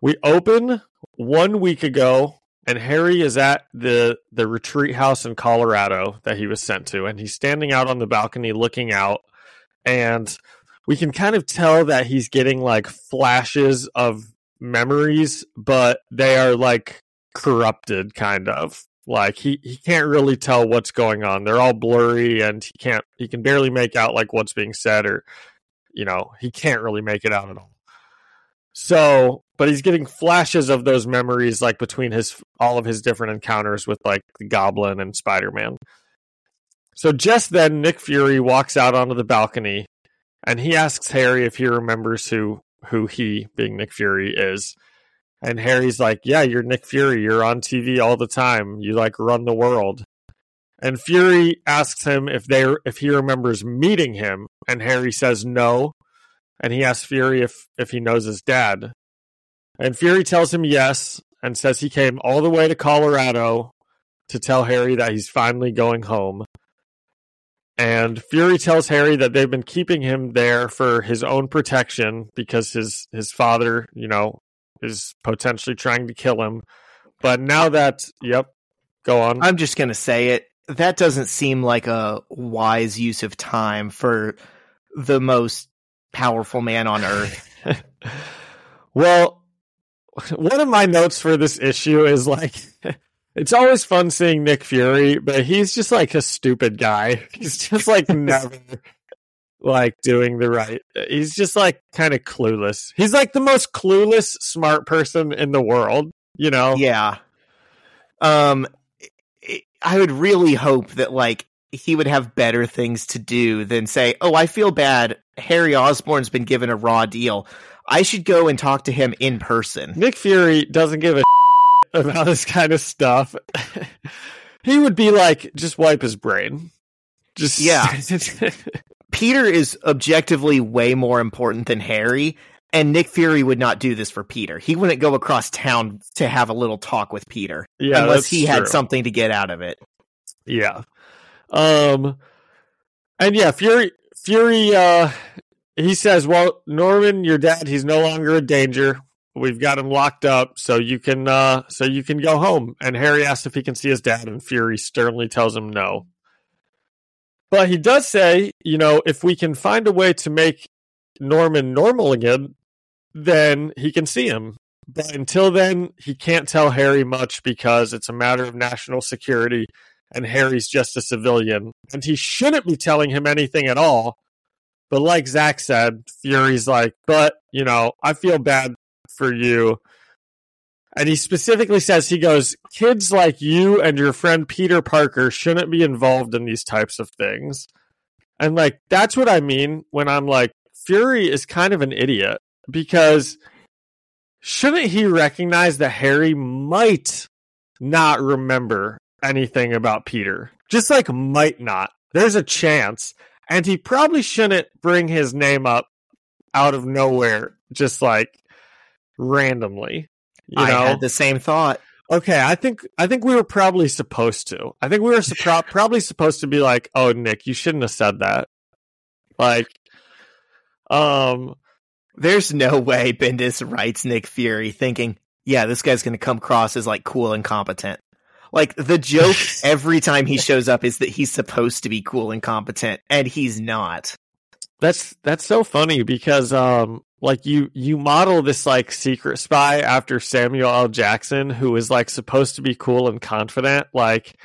we open one week ago and Harry is at the the retreat house in Colorado that he was sent to, and he's standing out on the balcony looking out, and we can kind of tell that he's getting like flashes of memories, but they are like corrupted, kind of like he he can't really tell what's going on. They're all blurry, and he can't he can barely make out like what's being said, or you know he can't really make it out at all. So, but he's getting flashes of those memories, like between his all of his different encounters with like the Goblin and Spider Man. So just then, Nick Fury walks out onto the balcony, and he asks Harry if he remembers who who he, being Nick Fury, is. And Harry's like, "Yeah, you're Nick Fury. You're on TV all the time. You like run the world." And Fury asks him if they if he remembers meeting him, and Harry says no and he asks Fury if if he knows his dad. And Fury tells him yes and says he came all the way to Colorado to tell Harry that he's finally going home. And Fury tells Harry that they've been keeping him there for his own protection because his his father, you know, is potentially trying to kill him. But now that yep, go on. I'm just going to say it. That doesn't seem like a wise use of time for the most powerful man on earth. well, one of my notes for this issue is like it's always fun seeing Nick Fury, but he's just like a stupid guy. He's just like never like doing the right. He's just like kind of clueless. He's like the most clueless smart person in the world, you know. Yeah. Um I would really hope that like he would have better things to do than say, "Oh, I feel bad. Harry Osborn's been given a raw deal. I should go and talk to him in person." Nick Fury doesn't give a about this kind of stuff. he would be like, just wipe his brain. Just yeah. Peter is objectively way more important than Harry, and Nick Fury would not do this for Peter. He wouldn't go across town to have a little talk with Peter yeah, unless he true. had something to get out of it. Yeah. Um and yeah, Fury Fury uh he says, "Well, Norman, your dad, he's no longer a danger. We've got him locked up, so you can uh so you can go home." And Harry asks if he can see his dad, and Fury sternly tells him no. But he does say, you know, if we can find a way to make Norman normal again, then he can see him. But until then, he can't tell Harry much because it's a matter of national security and Harry's just a civilian, and he shouldn't be telling him anything at all. But like Zach said, Fury's like, but you know, I feel bad for you. And he specifically says, he goes, kids like you and your friend Peter Parker shouldn't be involved in these types of things. And like, that's what I mean when I'm like, Fury is kind of an idiot because shouldn't he recognize that Harry might not remember anything about Peter. Just like might not. There's a chance. And he probably shouldn't bring his name up out of nowhere, just like randomly. You I know? had the same thought. Okay, I think I think we were probably supposed to. I think we were supro- probably supposed to be like, "Oh, Nick, you shouldn't have said that." Like, um, there's no way Bendis writes Nick Fury thinking, "Yeah, this guy's going to come across as like cool and competent." Like the joke every time he shows up is that he's supposed to be cool and competent, and he's not. That's that's so funny because um like you you model this like secret spy after Samuel L. Jackson, who is like supposed to be cool and confident, like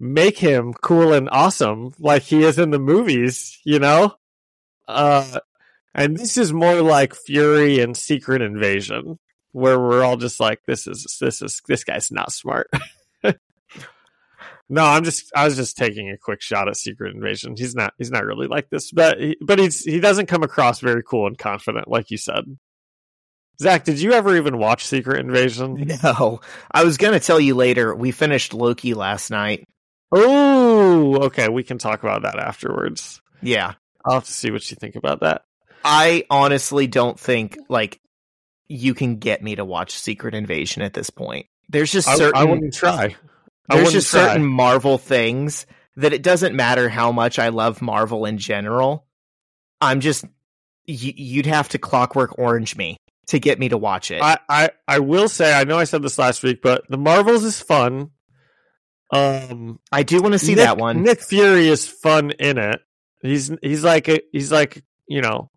make him cool and awesome like he is in the movies, you know? Uh and this is more like Fury and Secret Invasion, where we're all just like, this is this is this guy's not smart. no, I'm just I was just taking a quick shot at Secret Invasion. He's not he's not really like this, but he, but he's he doesn't come across very cool and confident, like you said. Zach, did you ever even watch Secret Invasion? No, I was gonna tell you later. We finished Loki last night. Oh, okay. We can talk about that afterwards. Yeah, I'll have to see what you think about that. I honestly don't think like you can get me to watch Secret Invasion at this point. There's just certain I, I wouldn't try. There's just try. certain Marvel things that it doesn't matter how much I love Marvel in general. I'm just y- you'd have to Clockwork Orange me to get me to watch it. I, I I will say I know I said this last week, but the Marvels is fun. Um, I do want to see Nick- that one. Nick Fury is fun in it. He's he's like a, he's like you know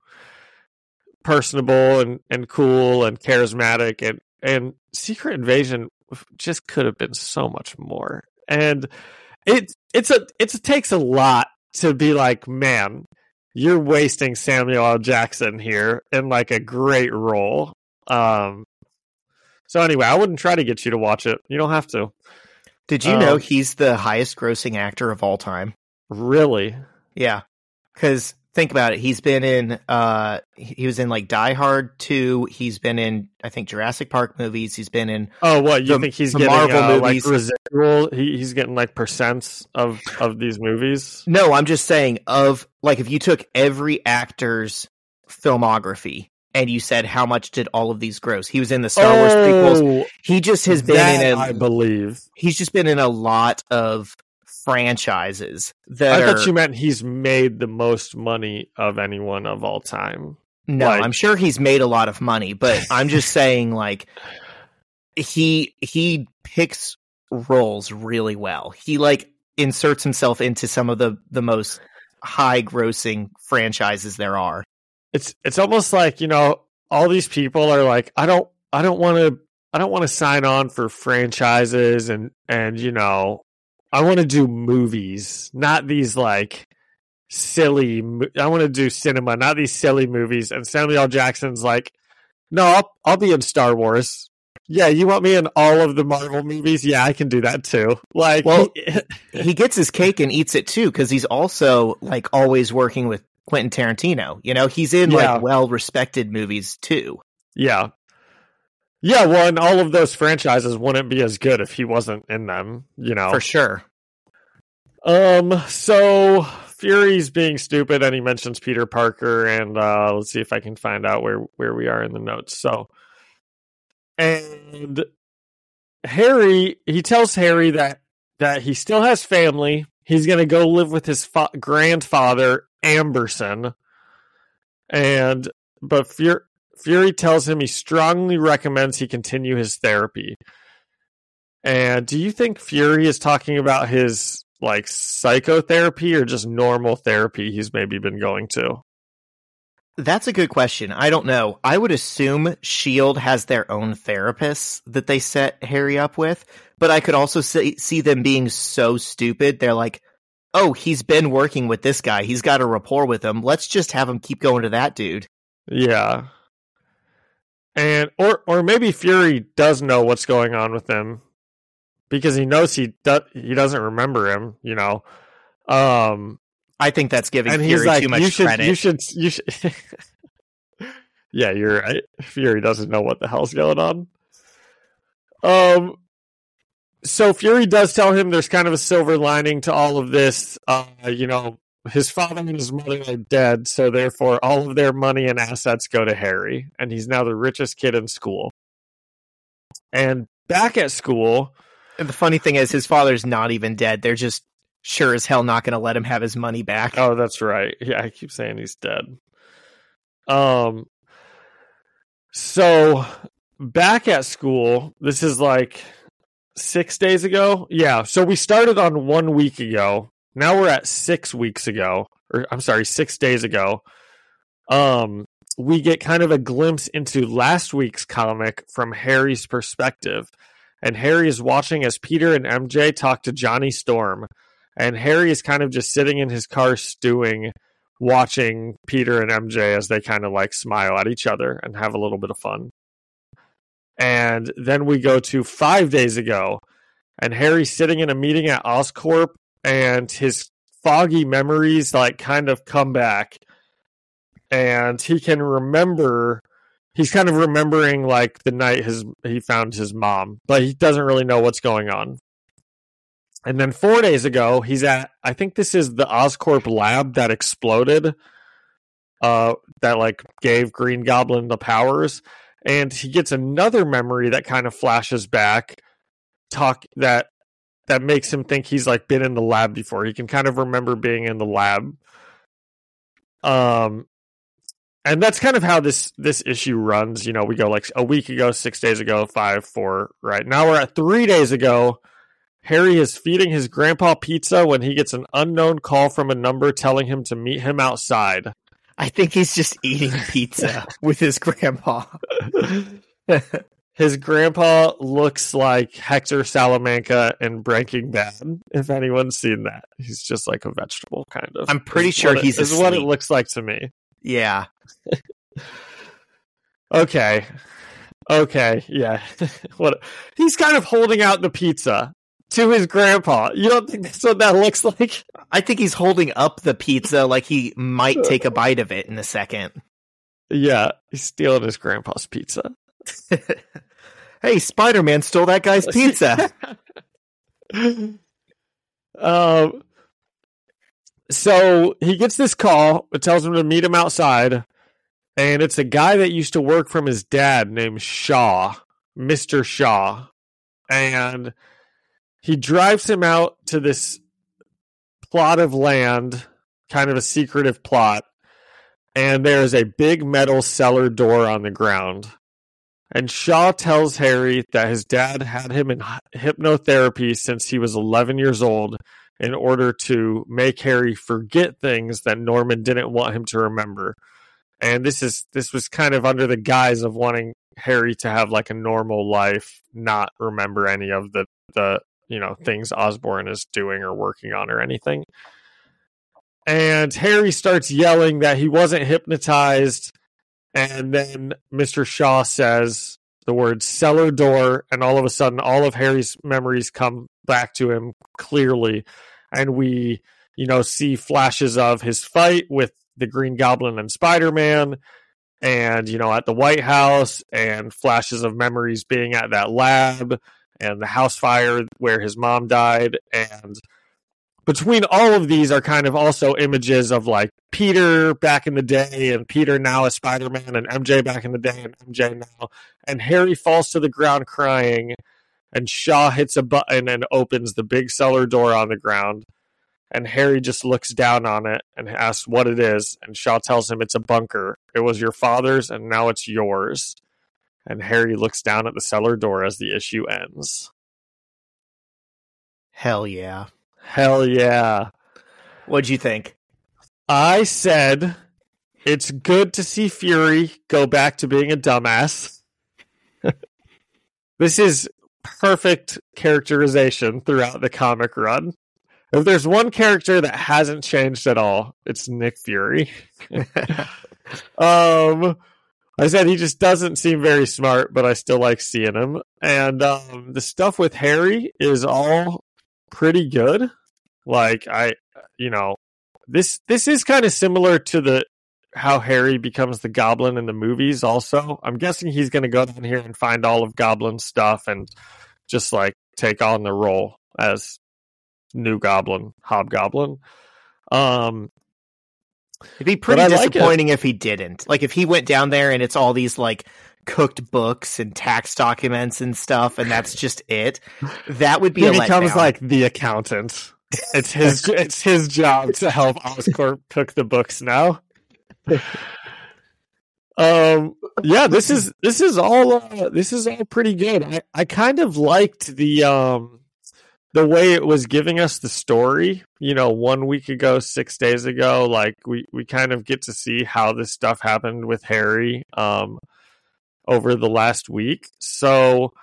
personable and and cool and charismatic and and Secret Invasion just could have been so much more. And it it's a it's, it takes a lot to be like, man, you're wasting Samuel L. Jackson here in like a great role. Um so anyway, I wouldn't try to get you to watch it. You don't have to. Did you know um, he's the highest grossing actor of all time? Really? Yeah. Cuz think about it, he's been in uh he was in like Die Hard 2, he's been in I think Jurassic Park movies, he's been in Oh, what you The- think he's getting Marvel uh, movies- like residual? He, he's getting like percents of of these movies. No, I'm just saying of like if you took every actor's filmography and you said how much did all of these gross? He was in the Star Wars prequels. Oh, He just has been in a I believe. he's just been in a lot of franchises that I are thought you meant he's made the most money of anyone of all time. no like- i'm sure he's made a lot of money but i'm just saying like he he picks roles really well he like inserts himself into some of the the most high grossing franchises there are It's it's almost like, you know, all these people are like, I don't I don't want to I don't want to sign on for franchises and and you know, I want to do movies, not these like silly I want to do cinema, not these silly movies. And Samuel L. Jackson's like, "No, I'll I'll be in Star Wars." Yeah, you want me in all of the Marvel movies? Yeah, I can do that too. Like, Well- he- gets his cake and eats it too because he's also like always working with quentin tarantino you know he's in Yeah. like well respected movies too Yeah. Yeah, well, and all of those franchises wouldn't be as good if he wasn't in them, you know. for sure Um, so Fury's being stupid and he mentions Peter Parker and uh let's see if I can find out where where we are in the notes. So and Harry, he tells Harry that that he still has family. He's going to go live with his fa- grandfather Amberson. And but Fury Fury tells him he strongly recommends he continue his therapy. And do you think Fury is talking about his like psychotherapy or just normal therapy he's maybe been going to? That's a good question. I don't know. I would assume Shield has their own therapists that they set Harry up with, but I could also see, see them being so stupid. They're like, "Oh, he's been working with this guy. He's got a rapport with him. Let's just have him keep going to that dude." Yeah. And or or maybe Fury does know what's going on with him because he knows he do- he doesn't remember him, you know. Um I think that's giving and Fury he's like too much you should credit. you should you should Yeah, you're right. Fury doesn't know what the hell's going on. Um so Fury does tell him there's kind of a silver lining to all of this. Uh, you know, his father and his mother are dead, so therefore all of their money and assets go to Harry, and he's now the richest kid in school. And back at school, And the funny thing is, his father's not even dead. They're just sure as hell not going to let him have his money back. Oh, that's right. Yeah, I keep saying he's dead. Um so back at school, this is like 6 days ago. Yeah, so we started on 1 week ago. Now we're at 6 weeks ago or I'm sorry, 6 days ago. Um we get kind of a glimpse into last week's comic from Harry's perspective. And Harry is watching as Peter and MJ talk to Johnny Storm. And Harry is kind of just sitting in his car stewing, watching Peter and MJ as they kind of like smile at each other and have a little bit of fun. And then we go to five days ago, and Harry's sitting in a meeting at Oscorp, and his foggy memories like kind of come back, and he can remember. He's kind of remembering like the night his he found his mom, but he doesn't really know what's going on. And then four days ago, he's at I think this is the Oscorp lab that exploded, uh, that like gave Green Goblin the powers and he gets another memory that kind of flashes back talk that that makes him think he's like been in the lab before. He can kind of remember being in the lab. Um and that's kind of how this this issue runs you know we go like a week ago six days ago five four right? Now we're at three days ago. Harry is feeding his grandpa pizza when he gets an unknown call from a number telling him to meet him outside. I think he's just eating pizza with his grandpa. his grandpa looks like Hector Salamanca in Breaking Bad. If anyone's seen that, he's just like a vegetable, kind of. I'm pretty sure it, he's is what it looks like to me. Yeah. okay. Okay. Yeah. what? He's kind of holding out the pizza to his grandpa. You don't think that's what that looks like? I think he's holding up the pizza like he might take a bite of it in a second. Yeah, he's stealing his grandpa's pizza. hey, Spider Man stole that guy's pizza. um, so he gets this call. It tells him to meet him outside, and it's a guy that used to work from his dad named Shaw, Mister Shaw, and he drives him out to this plot of land, kind of a secretive plot, and there's a big metal cellar door on the ground. And Shaw tells Harry that his dad had him in hypnotherapy since he was 11 years old in order to make Harry forget things that Norman didn't want him to remember. And this is this was kind of under the guise of wanting Harry to have like a normal life, not remember any of the the you know things Osborn is doing or working on or anything. And Harry starts yelling that he wasn't hypnotized, and then Mr. Shaw says the word cellar door, and all of a sudden, all of Harry's memories come back to him clearly, and we, you know, see flashes of his fight with the Green Goblin and Spider Man, and you know, at the White House, and flashes of memories being at that lab and the house fire where his mom died and between all of these are kind of also images of like Peter back in the day and Peter now as Spider-Man and MJ back in the day and MJ now. And Harry falls to the ground crying and Shaw hits a button and opens the big cellar door on the ground. And Harry just looks down on it and asks what it is. And Shaw tells him it's a bunker. It was your father's and now it's yours. And Harry looks down at the cellar door as the issue ends. Hell yeah. Hell yeah. What'd you think? I said it's good to see Fury go back to being a dumbass. this is perfect characterization throughout the comic run. If there's one character that hasn't changed at all, it's Nick Fury. um I said he just doesn't seem very smart, but I still like seeing him. And um, the stuff with Harry is all pretty good. Like I, you know, this this is kind of similar to the how Harry becomes the Goblin in the movies. Also, I'm guessing he's going to go down here and find all of Goblin stuff and just like take on the role as new Goblin, Hobgoblin. Um, It'd be pretty disappointing like if he didn't. Like if he went down there and it's all these like cooked books and tax documents and stuff, and that's just it. That would be. He becomes like the accountant. It's his. it's his job to help Oscorp cook the books now. um. Yeah. This is. This is all. Uh, this is all pretty good. I. I kind of liked the. Um. the way it was giving us the story, you know, one week ago, six days ago, like we, we kind of get to see how this stuff happened with Harry um, over the last week. So,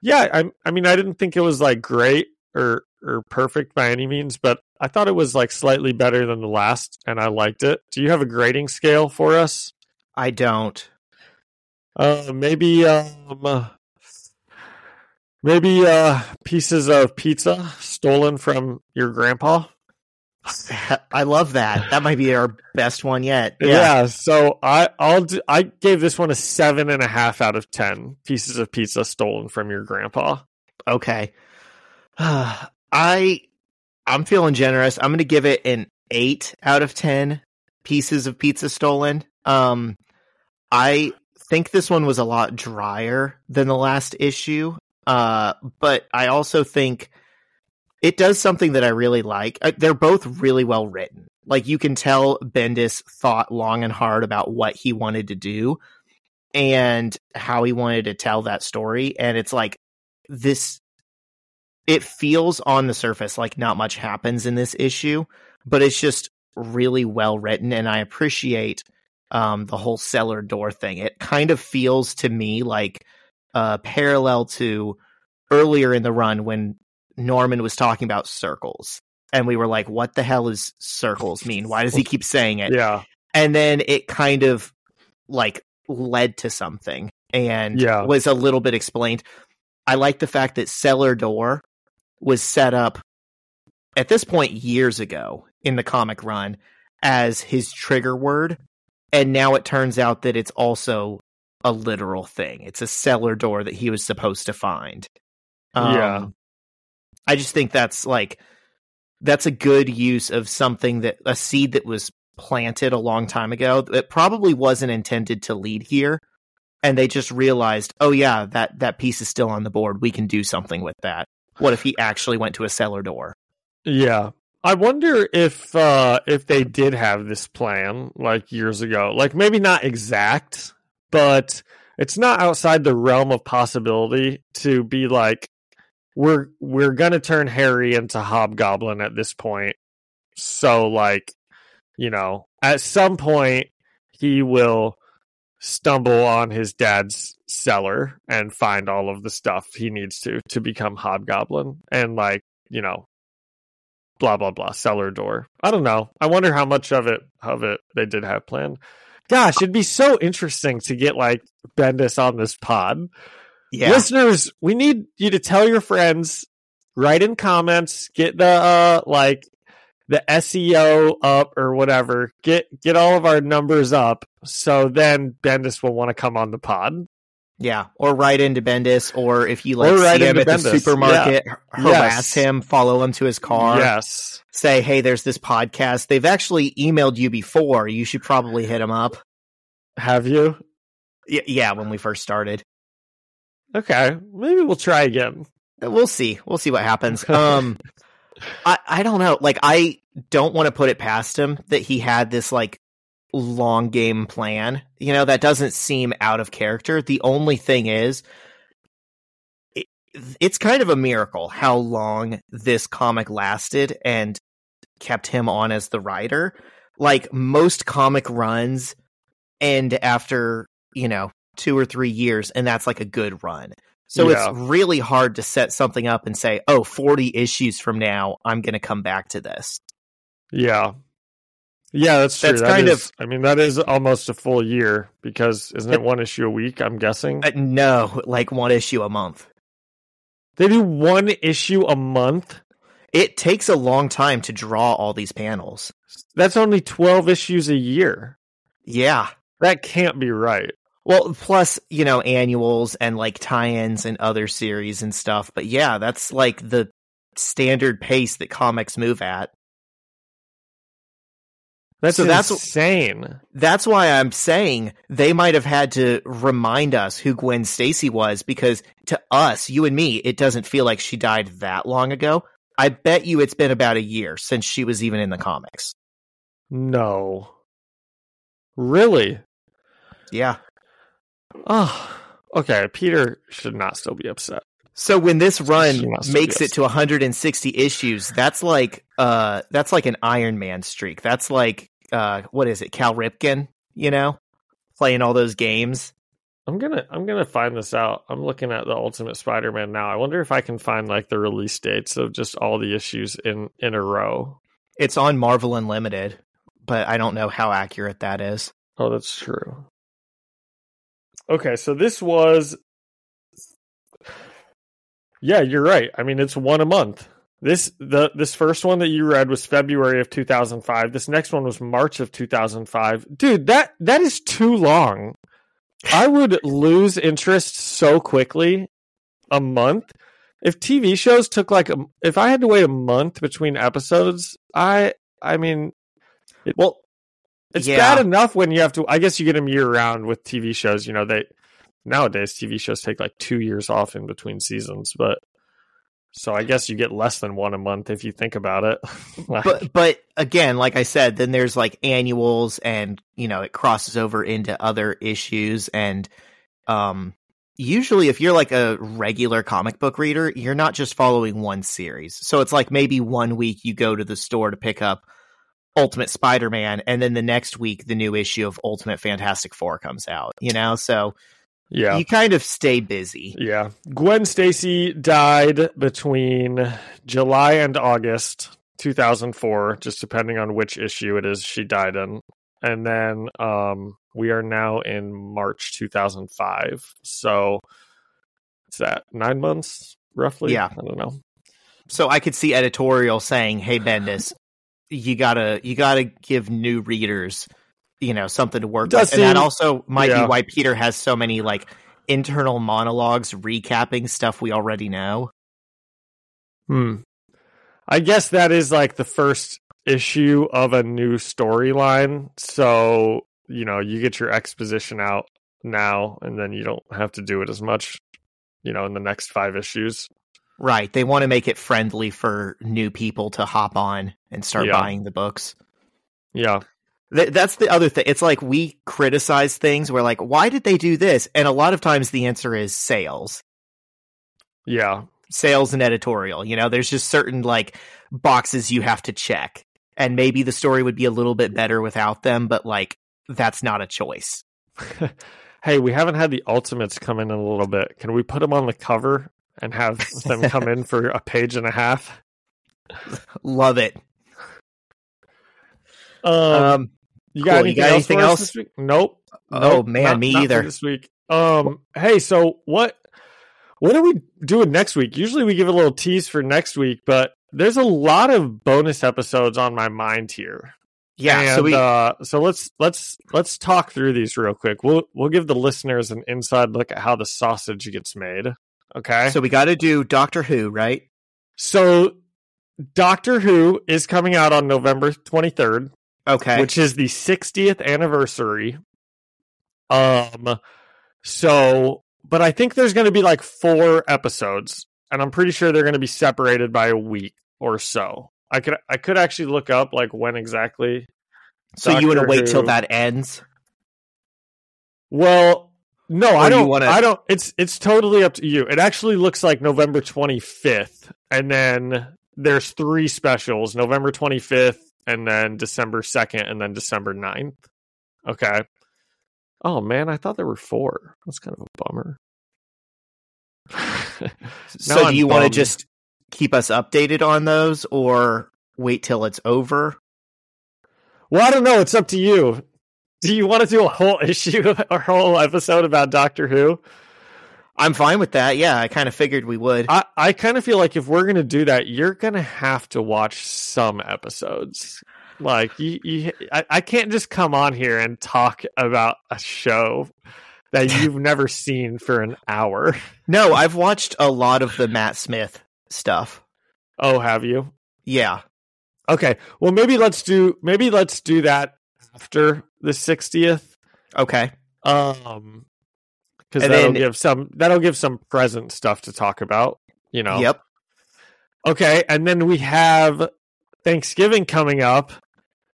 yeah, I, I mean, I didn't think it was like great or or perfect by any means, but I thought it was like slightly better than the last, and I liked it. Do you have a grading scale for us? I don't. Uh, maybe um, maybe uh, pieces of pizza stolen from your grandpa. I love that. That might be our best one yet. Yeah. Yeah. so I I'll do, I gave this one a seven and a half out of ten pieces of pizza stolen from your grandpa. Okay. I I'm feeling generous. I'm going to give it an 8 out of 10 pieces of pizza stolen. Um I think this one was a lot drier than the last issue. Uh but I also think it does something that I really like. Uh, They're both really well written. Like you can tell Bendis thought long and hard about what he wanted to do and how he wanted to tell that story and it's like this it feels on the surface like not much happens in this issue, but it's just really well written, and I appreciate um, the whole cellar door thing. It kind of feels to me like uh, parallel to earlier in the run when Norman was talking about circles, and we were like, "What the hell is circles mean? Why does he keep saying it?" Yeah. and then it kind of like led to something and Yeah. was a little bit explained. I like the fact that cellar door was set up at this point years ago in the comic run as his trigger word and now it turns out that it's also a literal thing. It's a cellar door that he was supposed to find. Yeah. Um, I just think that's like that's a good use of something that a seed that was planted a long time ago that probably wasn't intended to lead here and they just realized oh yeah that that piece is still on the board we can do something with that what if he actually went to a cellar door Yeah. I wonder if uh if they did have this plan like years ago. Like maybe not exact, but it's not outside the realm of possibility to be like we're we're to turn Harry into Hobgoblin at this point. So like, you know, at some point he will stumble on his dad's cellar and find all of the stuff he needs to to become Hobgoblin and like, you know, blah blah blah cellar door. I don't know. I wonder how much of it of it they did have planned. Gosh, it'd be so interesting to get like Bendis on this pod. Yeah Listeners, we need you to tell your friends, write in comments, get the uh like the SEO up or whatever. Get get all of our numbers up so then Bendis will want to come on the pod. yeah or write into bendis or if you like write see him at the Bendis, supermarket har- Yes. harass him follow him to his car Yes. say hey there's this podcast they've actually emailed you before you should probably hit him up Have you? Y- yeah when we first started Okay. Maybe we'll try again. we'll see. We'll see what happens. Um i i don't know. Like i don't want to put it past him that he had this like long game plan. You know that doesn't seem out of character. The only thing is it, it's kind of a miracle how long this comic lasted and kept him on as the writer. Like most comic runs end after you know two or three years and that's like a good run so Yeah. it's really hard to set something up and say, oh, 40 issues from now, I'm going to come back to this. Yeah. Yeah, that's true. That's That kind is- I mean, that is almost a full year because isn't it one issue a week? I'm guessing Uh, no, like one issue a month. they do one issue a month. It takes a long time to draw all these panels. That's only 12 issues a year. Yeah. That can't be right. Well, plus, you know, annuals and like tie ins and other series and stuff. But yeah, that's like the standard pace that comics move at. That's So that's- insane. That's why I'm saying they might have had to remind us who Gwen Stacy was because to us, you and me, it doesn't feel like she died that long ago. I bet you it's been about a year since she was even in the comics. No. Really? Yeah. Oh, okay. Peter should not still be upset. So when this run makes it to 160 issues, that's like uh that's like an Iron Man streak. That's like uh what is it, Cal Ripken, you know? Playing all those games. I'm gonna I'm gonna find this out. I'm looking at the Ultimate Spider-Man now. I wonder if I can find like the release dates of just all the issues in in a row. It's on Marvel Unlimited, but I don't know how accurate that is. Oh, that's true. Okay, so this was Yeah, you're right. I mean, it's one a month. This the this first one that you read was February of 2005. This next one was March of 2005. Dude, that that is too long. I would lose interest so quickly. A month. If TV shows took like a, if I had to wait a month between episodes, I I mean, it, Well, it's Yeah. bad enough when you have to. I guess you get them year round with TV shows. You know, they nowadays TV shows take like two years off in between seasons, but so I guess you get less than one a month if you think about it. Like, but but again, like I said, then there's like annuals and you know, it crosses over into other issues and um usually if you're like a regular comic book reader, you're not just following one series. So it's like maybe one week you go to the store to pick up Ultimate Spider-Man and then the next week the new issue of Ultimate Fantastic 4 comes out, you know? So yeah, you kind of stay busy. yeah. Gwen Stacy died between July and August 2004, just depending on which issue it is she died in, and then um we are now in March 2005. So it's that nine months roughly. Yeah. I don't know. So I could see editorial saying, "Hey Bendis, you gotta you gotta give new readers, you know, something to work Does with." And that also might yeah. be why Peter has so many like internal monologues recapping stuff we already know. Hmm. I guess that is like the first issue of a new storyline. So, you know, you get your exposition out now and then you don't have to do it as much, you know, in the next five issues. Right. They want to make it friendly for new people to hop on and start Yeah. buying the books. Yeah. Th- that's the other thing. It's like we criticize things. We're like, why did they do this? And a lot of times the answer is sales. Yeah. sales and editorial. You know, there's just certain like boxes you have to check. And maybe the story would be a little bit better without them, but like that's not a choice. hey, we haven't had the Ultimates come in in a little bit. Can we put them on the cover and have them come in for a page and a half? Love it. Um, Um, You Cool. got You anything got else anything for us else? this week? Nope. Oh, Nope, man, not- me not either. This week. Um. Hey, so what? What are we doing next week? Usually we give a little tease for next week, but there's a lot of bonus episodes on my mind here. yeah. And, so we, uh, so let's let's let's talk through these real quick. We'll we'll give the listeners an inside look at how the sausage gets made. Okay. so we got to do Doctor Who, right? So Doctor Who is coming out on November 23rd. Okay. which is the 60th anniversary. Um, so, but I think there's going to be like four episodes, and I'm pretty sure they're going to be separated by a week or so. I could I could actually look up like when exactly. so you want to Doctor wait till that ends? Well, no, Or I don't. wanna- I don't. It's it's totally up to you. It actually looks like November 25th, and then there's three specials: November 25th, and then December 2nd, and then December 9th. Okay. Oh man, I thought there were four. That's kind of a bummer. So do you want to just keep us updated on those or wait till it's over? Well, I don't know. It's up to you. Do you want to do a whole issue or a whole episode about Doctor Who? I'm fine with that. Yeah, I kind of figured we would. I, I kind of feel like if we're gonna do that, you're gonna have to watch some episodes. Like you, you I, I can't just come on here and talk about a show that you've never seen for an hour. no, I've watched a lot of the Matt Smith stuff. Oh, have you? Yeah. Okay. Well, maybe let's do maybe let's do that after the sixtieth. Okay. Um, because And that'll then- give some that'll give some present stuff to talk about. You know. Yep. Okay, and then we have Thanksgiving coming up.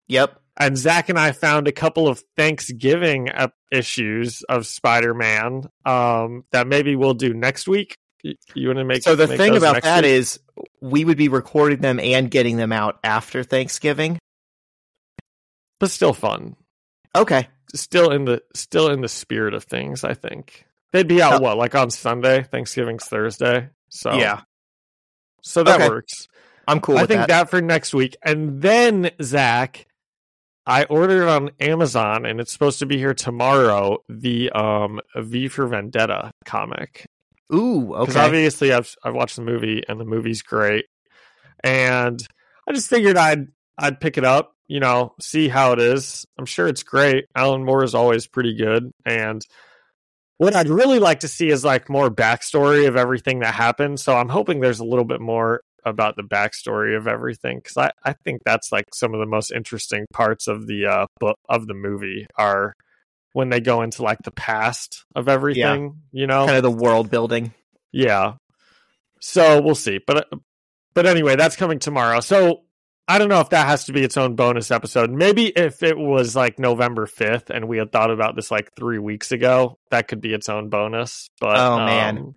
Yep. and Zach and I found a couple of Thanksgiving issues of Spider Man um, that maybe we'll do next week. You, want to make So the make thing about that week? is, we would be recording them and getting them out after Thanksgiving. but still fun. Okay. Still in the still in the spirit of things. I think they'd be out Oh. what like on Sunday. Thanksgiving's Thursday, so Yeah, so that Okay. works. I'm cool I think that. that. for next week, and then Zach, I ordered it on Amazon, and it's supposed to be here tomorrow. The um V for Vendetta comic. Ooh, okay. because obviously I've I've watched the movie and the movie's great, and I just figured I'd I'd pick it up, you know, see how it is. I'm sure it's great. Alan Moore is always pretty good, and what I'd really like to see is like more backstory of everything that happened. So I'm hoping there's a little bit more about the backstory of everything because I I think that's like some of the most interesting parts of the uh book of the movie are when they go into like the past of everything, you know. kind of the world building. Yeah. So we'll see. But but anyway, that's coming tomorrow. So I don't know if that has to be its own bonus episode. Maybe if it was like November 5th and we had thought about this like 3 weeks ago, that could be its own bonus. But Oh, man. um,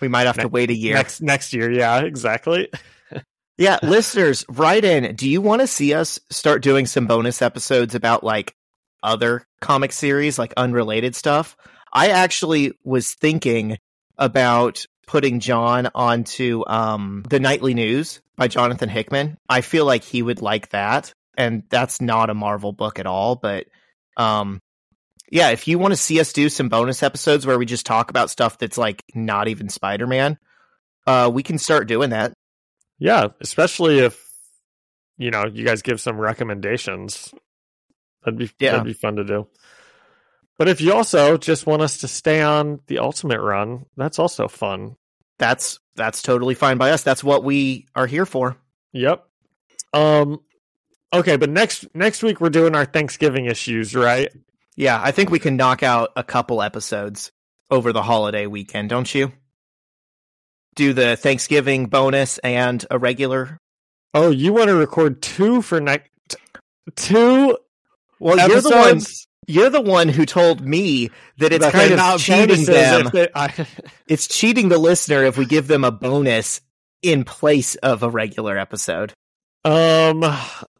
We might have to wait a year. next next year, yeah, exactly. Yeah, listeners, write in. Do you want to see us start doing some bonus episodes about like other comic series, like unrelated stuff? I actually was thinking about putting John onto um the nightly news by Jonathan Hickman. I feel like he would like that. And that's not a Marvel book at all, but um yeah, if you want to see us do some bonus episodes where we just talk about stuff that's like not even Spider-Man, uh we can start doing that. Yeah, especially if you know, you guys give some recommendations. That'd be Yeah. that'd be fun to do. But if you also just want us to stay on the ultimate run, that's also fun. that's that's totally fine by us. That's what we are here for. Yep. Um okay, but next next week we're doing our Thanksgiving issues, right? Yeah, I think we can knock out a couple episodes over the holiday weekend, don't you? Do the Thanksgiving bonus and a regular. Oh, you want to record two for next two Well, you're the one. You're the one who told me that it's kind of cheating them. I- It's cheating the listener if we give them a bonus in place of a regular episode. Um,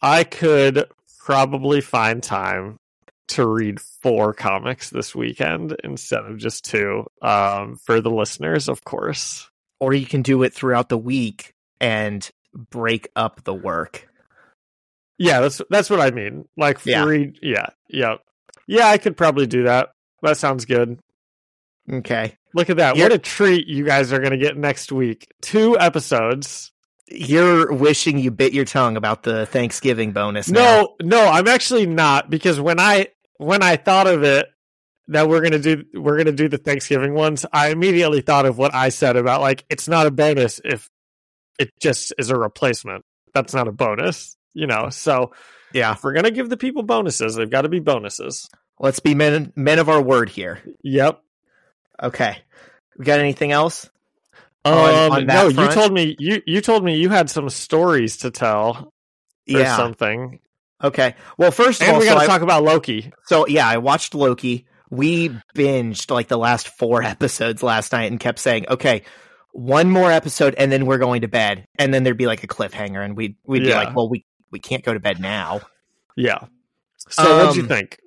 I could probably find time to read four comics this weekend instead of just two. Um, for the listeners, of course. Or you can do it throughout the week and break up the work. Yeah, that's that's what I mean. Like Yeah. three. Yeah, yeah, yeah. I could probably do that. That sounds good. Okay. Look at that! You're- What a treat you guys are going to get next week. Two episodes. You're wishing you bit your tongue about the Thanksgiving bonus. now. No, no, I'm actually not because when I when I thought of it that we're gonna do we're gonna do the Thanksgiving ones, I immediately thought of what I said about like it's not a bonus if it just is a replacement. That's not a bonus, you know. So Yeah. if we're gonna give the people bonuses, they've got to be bonuses. Let's be men men of our word here. Yep. Okay. We got anything else? Um, On- no, you told me you you told me you had some stories to tell or Yeah. something, Okay. Well, first of all, we so, got to I- talk about Loki. so yeah, I watched Loki. We binged like the last four episodes last night and kept saying, "Okay, one more episode, and then we're going to bed." And then there'd be like a cliffhanger, and we'd we'd be like, "Well, we we can't go to bed now." Yeah. So what'd you Um, think?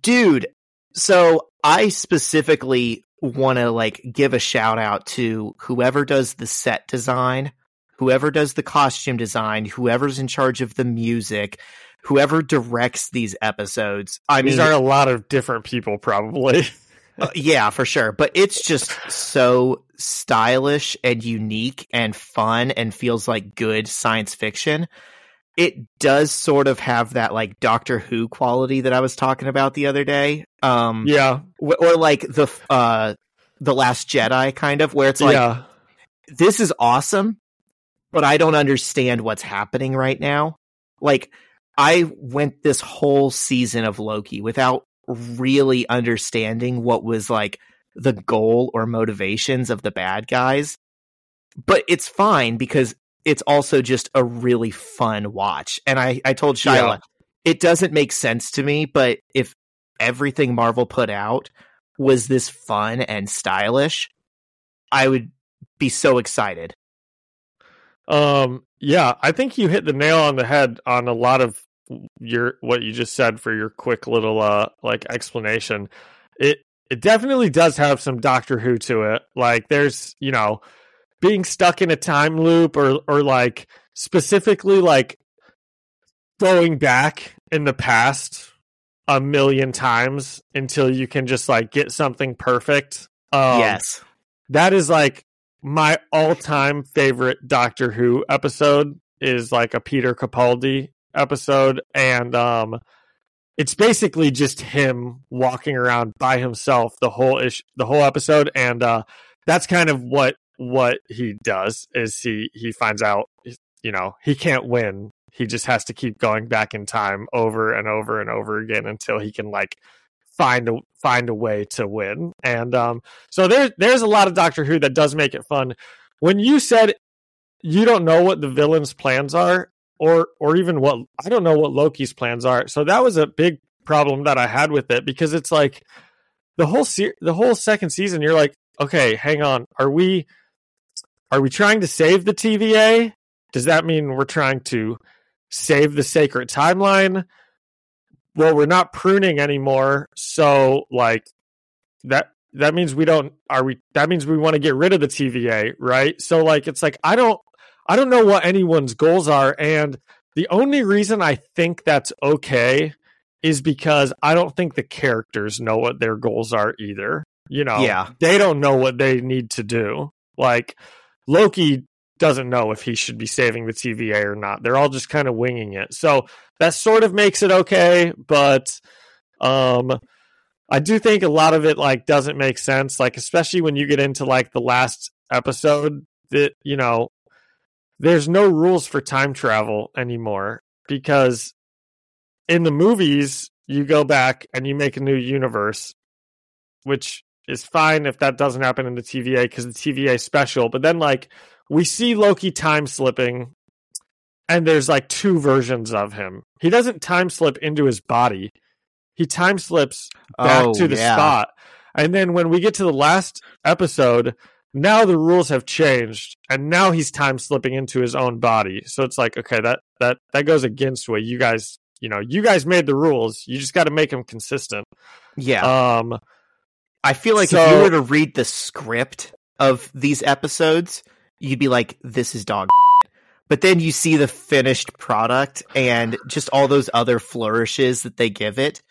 Dude so i specifically want to like give a shout out to whoever does the set design whoever does the costume design whoever's in charge of the music whoever directs these episodes i mean These mean are a lot of different people, probably. uh, yeah for sure but it's just so stylish and unique and fun and feels like good science fiction it does sort of have that like doctor who quality that i was talking about the other day. Um yeah, or like the uh the last jedi kind of where it's like yeah, this is awesome but i don't understand what's happening right now. Like i went this whole season of loki without really understanding what was like the goal or motivations of the bad guys. But it's fine because it's also just a really fun watch and i i told Shyla Yeah. it doesn't make sense to me but if everything marvel put out was this fun and stylish i would be so excited. Um, yeah, I think you hit the nail on the head on a lot of your what you just said for your quick little uh like explanation. It it definitely does have some Doctor Who to it. Like there's, you know, being stuck in a time loop or or like specifically like going back in the past a million times until you can just like get something perfect. Um, yes. That is like my all-time favorite Doctor Who episode is like a Peter Capaldi episode and um it's basically just him walking around by himself the whole ish the whole episode and uh that's kind of what what he does is he he finds out you know he can't win he just has to keep going back in time over and over and over again until he can like find a find a way to win and um so there there's a lot of doctor who that does make it fun when you said you don't know what the villain's plans are or or even what I don't know what Loki's plans are. So that was a big problem that I had with it because it's like the whole se- the whole second season you're like, okay, hang on. Are we are we trying to save the TVA? Does that mean we're trying to save the sacred timeline? Well, we're not pruning anymore, so like that that means we don't are we that means we want to get rid of the TVA, right? So like it's like I don't I don't know what anyone's goals are. And the only reason I think that's okay is because I don't think the characters know what their goals are either. You know, Yeah. they don't know what they need to do. Like Loki doesn't know if he should be saving the TVA or not. They're all just kind of winging it. So that sort of makes it okay, but um I do think a lot of it like doesn't make sense like especially when you get into like the last episode that you know there's no rules for time travel anymore because in the movies you go back and you make a new universe which is fine if that doesn't happen in the TVA because the TVA is special but then like we see Loki time slipping and there's like two versions of him. He doesn't time slip into his body. He time slips back Oh, to the yeah. spot. And then when we get to the last episode now the rules have changed and now he's time slipping into his own body. So it's like okay that that that goes against what you guys you know you guys made the rules. You just got to make them consistent. Yeah. um I feel like if you were to read the script of these episodes, you'd be like, this is dog. But then you see the finished product and just all those other flourishes that they give it.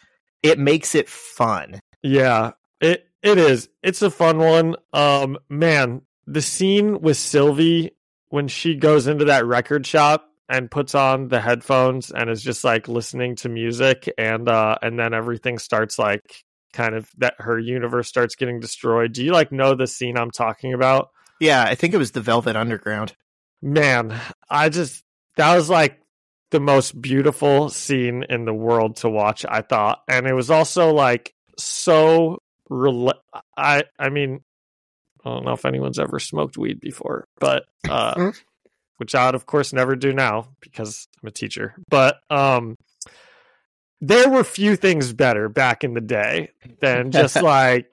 It makes it fun. yeah it it is it's a fun one um man the scene with sylvie when she goes into that record shop and puts on the headphones and is just like listening to music and uh and then everything starts like kind of that her universe starts getting destroyed. Do you like know the scene i'm talking about? Yeah, I think it was the Velvet Underground. man i just that was like the most beautiful scene in the world to watch i thought. And it was also like so rela- i i mean i don't know if anyone's ever smoked weed before but uh which i would of course never do now because i'm a teacher. But um there were few things better back in the day than just like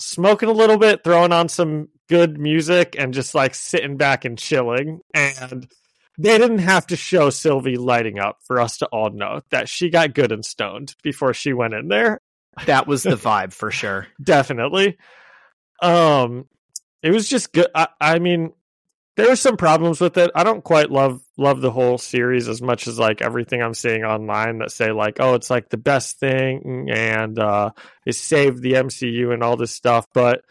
smoking a little bit, throwing on some good music, and just like sitting back and chilling. And they didn't have to show Sylvie lighting up for us to all know that she got good and stoned before she went in there. That was the vibe for sure. Definitely. Um, it was just good. I, I mean, there were some problems with it. I don't quite love love the whole series as much as like everything I'm seeing online that say like, oh, it's like the best thing and uh it saved the MCU and all this stuff, but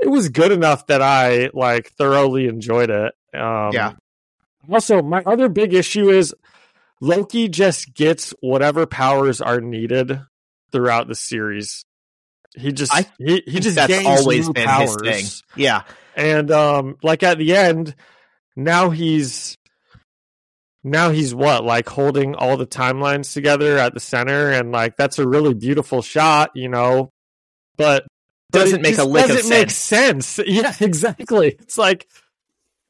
it was good enough that I like thoroughly enjoyed it. Um Yeah. Also, my other big issue is Loki just gets whatever powers are needed throughout the series. He just I he, he just That's gains always new been powers. his thing. Yeah. And um like at the end, now he's now he's what like holding all the timelines together at the center and like that's a really beautiful shot, you know. But but Doesn't it make a lick doesn't make sense. Yeah, exactly. It's like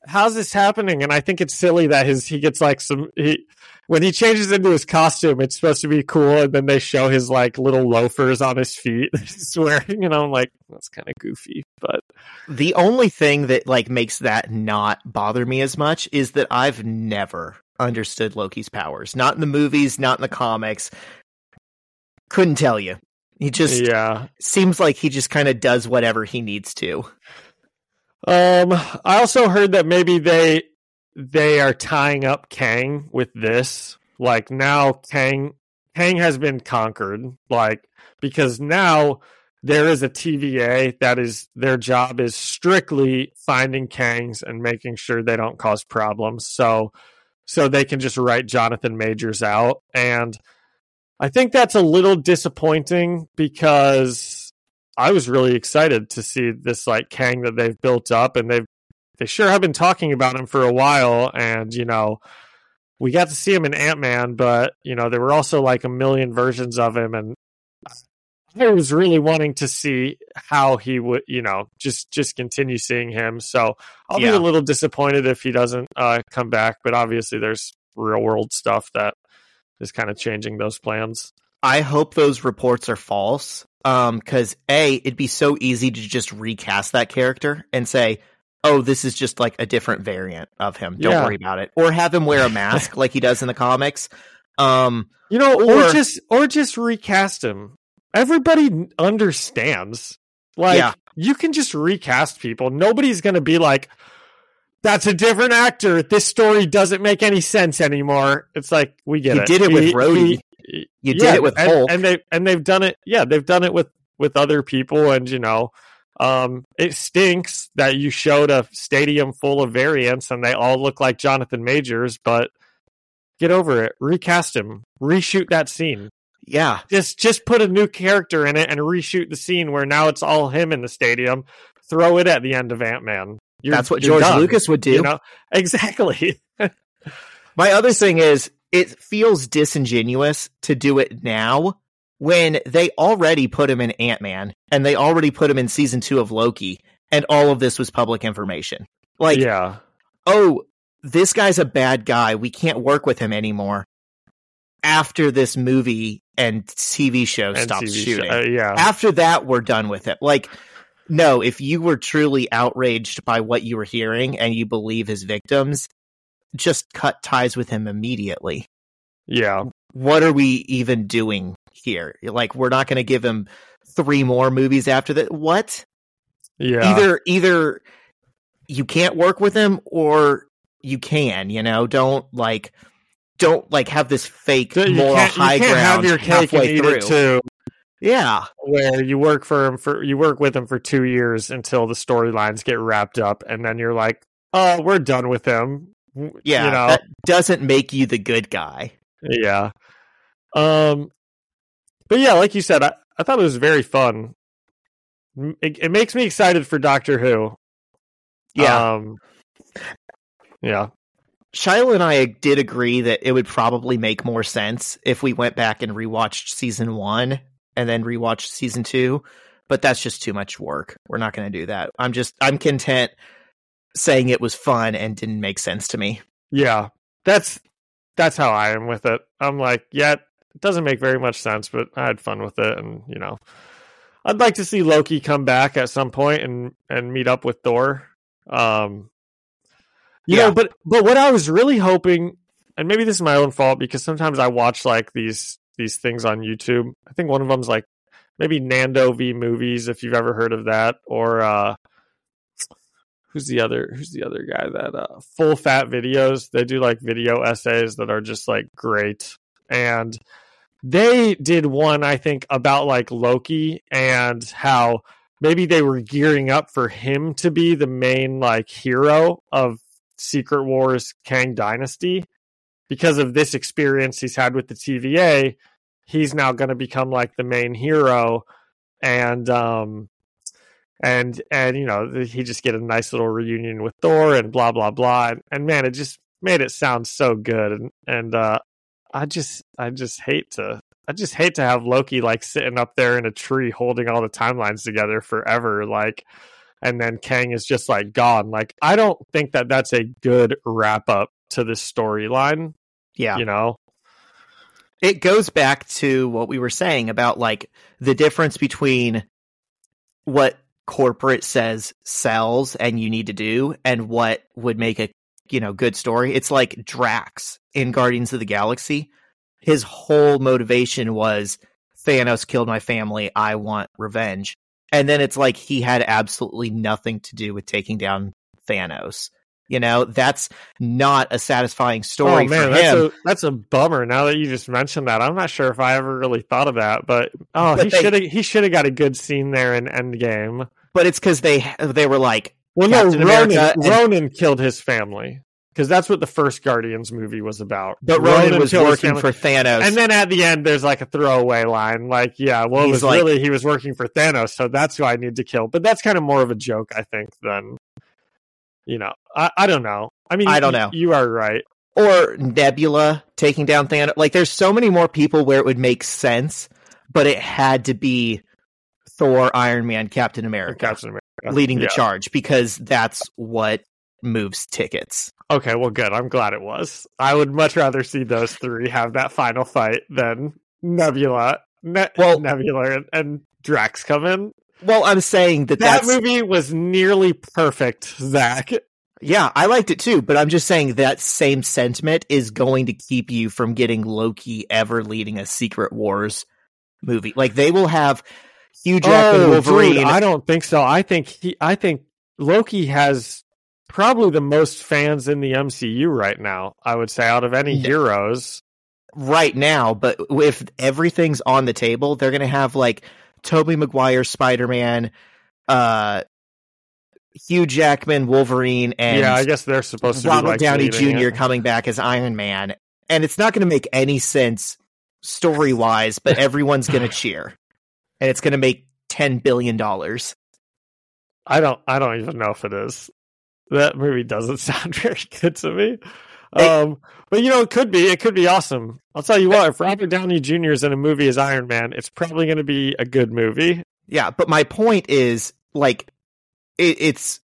how's this happening? And I think it's silly that his he gets like some he when he changes into his costume, it's supposed to be cool, and then they show his like little loafers on his feet that he's wearing, and I'm like, that's kind of goofy. But The only thing that like makes that not bother me as much is that I've never understood Loki's powers. Not in the movies, not in the comics. Couldn't tell you. He just yeah. seems like he just kind of does whatever he needs to. Um, I also heard that maybe they they are tying up Kang with this. Like now, Kang Kang has been conquered. Like because now there is a TVA that is their job is strictly finding Kangs and making sure they don't cause problems. So so they can just write Jonathan Majors out. And I think that's a little disappointing because I was really excited to see this like Kang that they've built up. And they've they sure have been talking about him for a while. And you know we got to see him in Ant-Man but you know there were also like a million versions of him. And I was really wanting to see how he would, you know, just just continue seeing him. So I'll Yeah. be a little disappointed if he doesn't uh, come back. But obviously, there's real world stuff that is kind of changing those plans. I hope those reports are false. Um, because A, it'd be so easy to just recast that character and say, oh, this is just like a different variant of him. Don't Yeah. worry about it. Or have him wear a mask like he does in the comics. Um, You know, or, Or- just or just recast him. Everybody understands. Like Yeah. you can just recast people. Nobody's going to be like, "That's a different actor. This story doesn't make any sense anymore." It's like we get You it. did it with He- Rhodey. he- You did it with and, Hulk. and they and they've done it. Yeah, they've done it with with other people, and you know, um, it stinks that you showed a stadium full of variants and they all look like Jonathan Majors, but get over it. Recast him. Reshoot that scene. Yeah. Just just put a new character in it and reshoot the scene where now it's all him in the stadium. Throw it at the end of Ant Man. That's what George Lucas would do. You know exactly. My other thing is, it feels disingenuous to do it now when they already put him in Ant Man and they already put him in season two of Loki, and all of this was public information. Like, yeah, oh, this guy's a bad guy. We can't work with him anymore. After this movie and TV show and stops TV show- shooting, uh, yeah, after that, we're done with it. Like, no, if you were truly outraged by what you were hearing and you believe his victims, just cut ties with him immediately. yeah, What are we even doing here? Like, we're not going to give him three more movies after that. What? yeah. Either, either you can't work with him or you can, you know, don't like, don't like have this fake moral high can't ground have your cake and halfway eat through. it too. Yeah. where you work for him for you work with him for two years until the storylines get wrapped up, and then you're like, "Oh, we're done with him." Yeah. you know, That doesn't make you the good guy. yeah. Um, but yeah, like you said, I, I thought it was very fun. It, it makes me excited for Doctor Who. Yeah. Um, yeah, Shiloh and I did agree that it would probably make more sense if we went back and rewatched season one and then rewatched season two, but that's just too much work. We're not going to do that. I'm just, I'm content saying it was fun and didn't make sense to me. yeah. That's that's how I am with it. I'm like, yeah, it doesn't make very much sense, but I had fun with it, and you know, I'd like to see Loki come back at some point and and meet up with Thor. Um, you Yeah. know, but but what I was really hoping, and maybe this is my own fault because sometimes I watch like these these things on YouTube. I think one of them's like maybe Nando v movies, if you've ever heard of that, or uh, who's the other who's the other guy that uh, full fat videos. They do like video essays that are just like great, and they did one I think about like Loki and how maybe they were gearing up for him to be the main like hero of Secret Wars Kang Dynasty because of this experience he's had with the TVA. He's now going to become like the main hero, and um, and and you know he just get a nice little reunion with Thor and blah blah blah. And, and man, it just made it sound so good. And and uh, I just I just hate to I just hate to have Loki like sitting up there in a tree holding all the timelines together forever, like. And then Kang is just like gone. Like I don't think that that's a good wrap up to this storyline. Yeah. You know, it goes back to what we were saying about like the difference between what corporate says sells and you need to do and what would make a you know good story. It's like Drax in Guardians of the Galaxy. His whole motivation was Thanos killed my family, I want revenge. And then it's like he had absolutely nothing to do with taking down Thanos. You know, that's not a satisfying story oh man, for that's a that's a bummer. Now that you just mentioned that, I'm not sure if I ever really thought of that. But oh, But he should have he should have got a good scene there in Endgame. but it's because they they were like, Well, Captain no, Ronan, Ronan killed his family because that's what the first Guardians movie was about. but Ronan was working for Thanos. And then at the end, there's like a throwaway line, like, "Yeah, well, it He's was like- really he was working for Thanos, so that's who I need to kill." But that's kind of more of a joke, I think, than you know. I, I don't know. I mean, I don't know. You are right. or Nebula taking down Thanos. Like, there's so many more people where it would make sense, but it had to be Thor, Iron Man, Captain America Captain America leading the charge because that's what moves tickets. Okay, well, good. I'm glad it was. I would much rather see those three have that final fight than Nebula, ne- Well- Nebula, and, and Drax come in. Well, I'm saying that That movie was nearly perfect, Zach. yeah, I liked it too, but I'm just saying that same sentiment is going to keep you from getting Loki ever leading a Secret Wars movie. Like they will have Hugh Jackman oh, Wolverine. dude, I don't think so. I think he. I think Loki has probably the most fans in the MCU right now. I would say out of any Yeah. heroes. right now, but if everything's on the table, they're gonna have like Tobey Maguire Spider Man, uh Hugh Jackman Wolverine, and yeah, I guess they're supposed to be Robert like Downey Jr. it. coming back as Iron Man. And it's not gonna make any sense story wise, but everyone's gonna cheer. And it's gonna make ten billion dollars. I don't. I don't even know if it is. That movie doesn't sound very good to me. Um, but you know, it could be. It could be awesome. I'll tell you what. If Robert Downey Jr. is in a movie as Iron Man, it's probably going to be a good movie. Yeah, but my point is like it, it's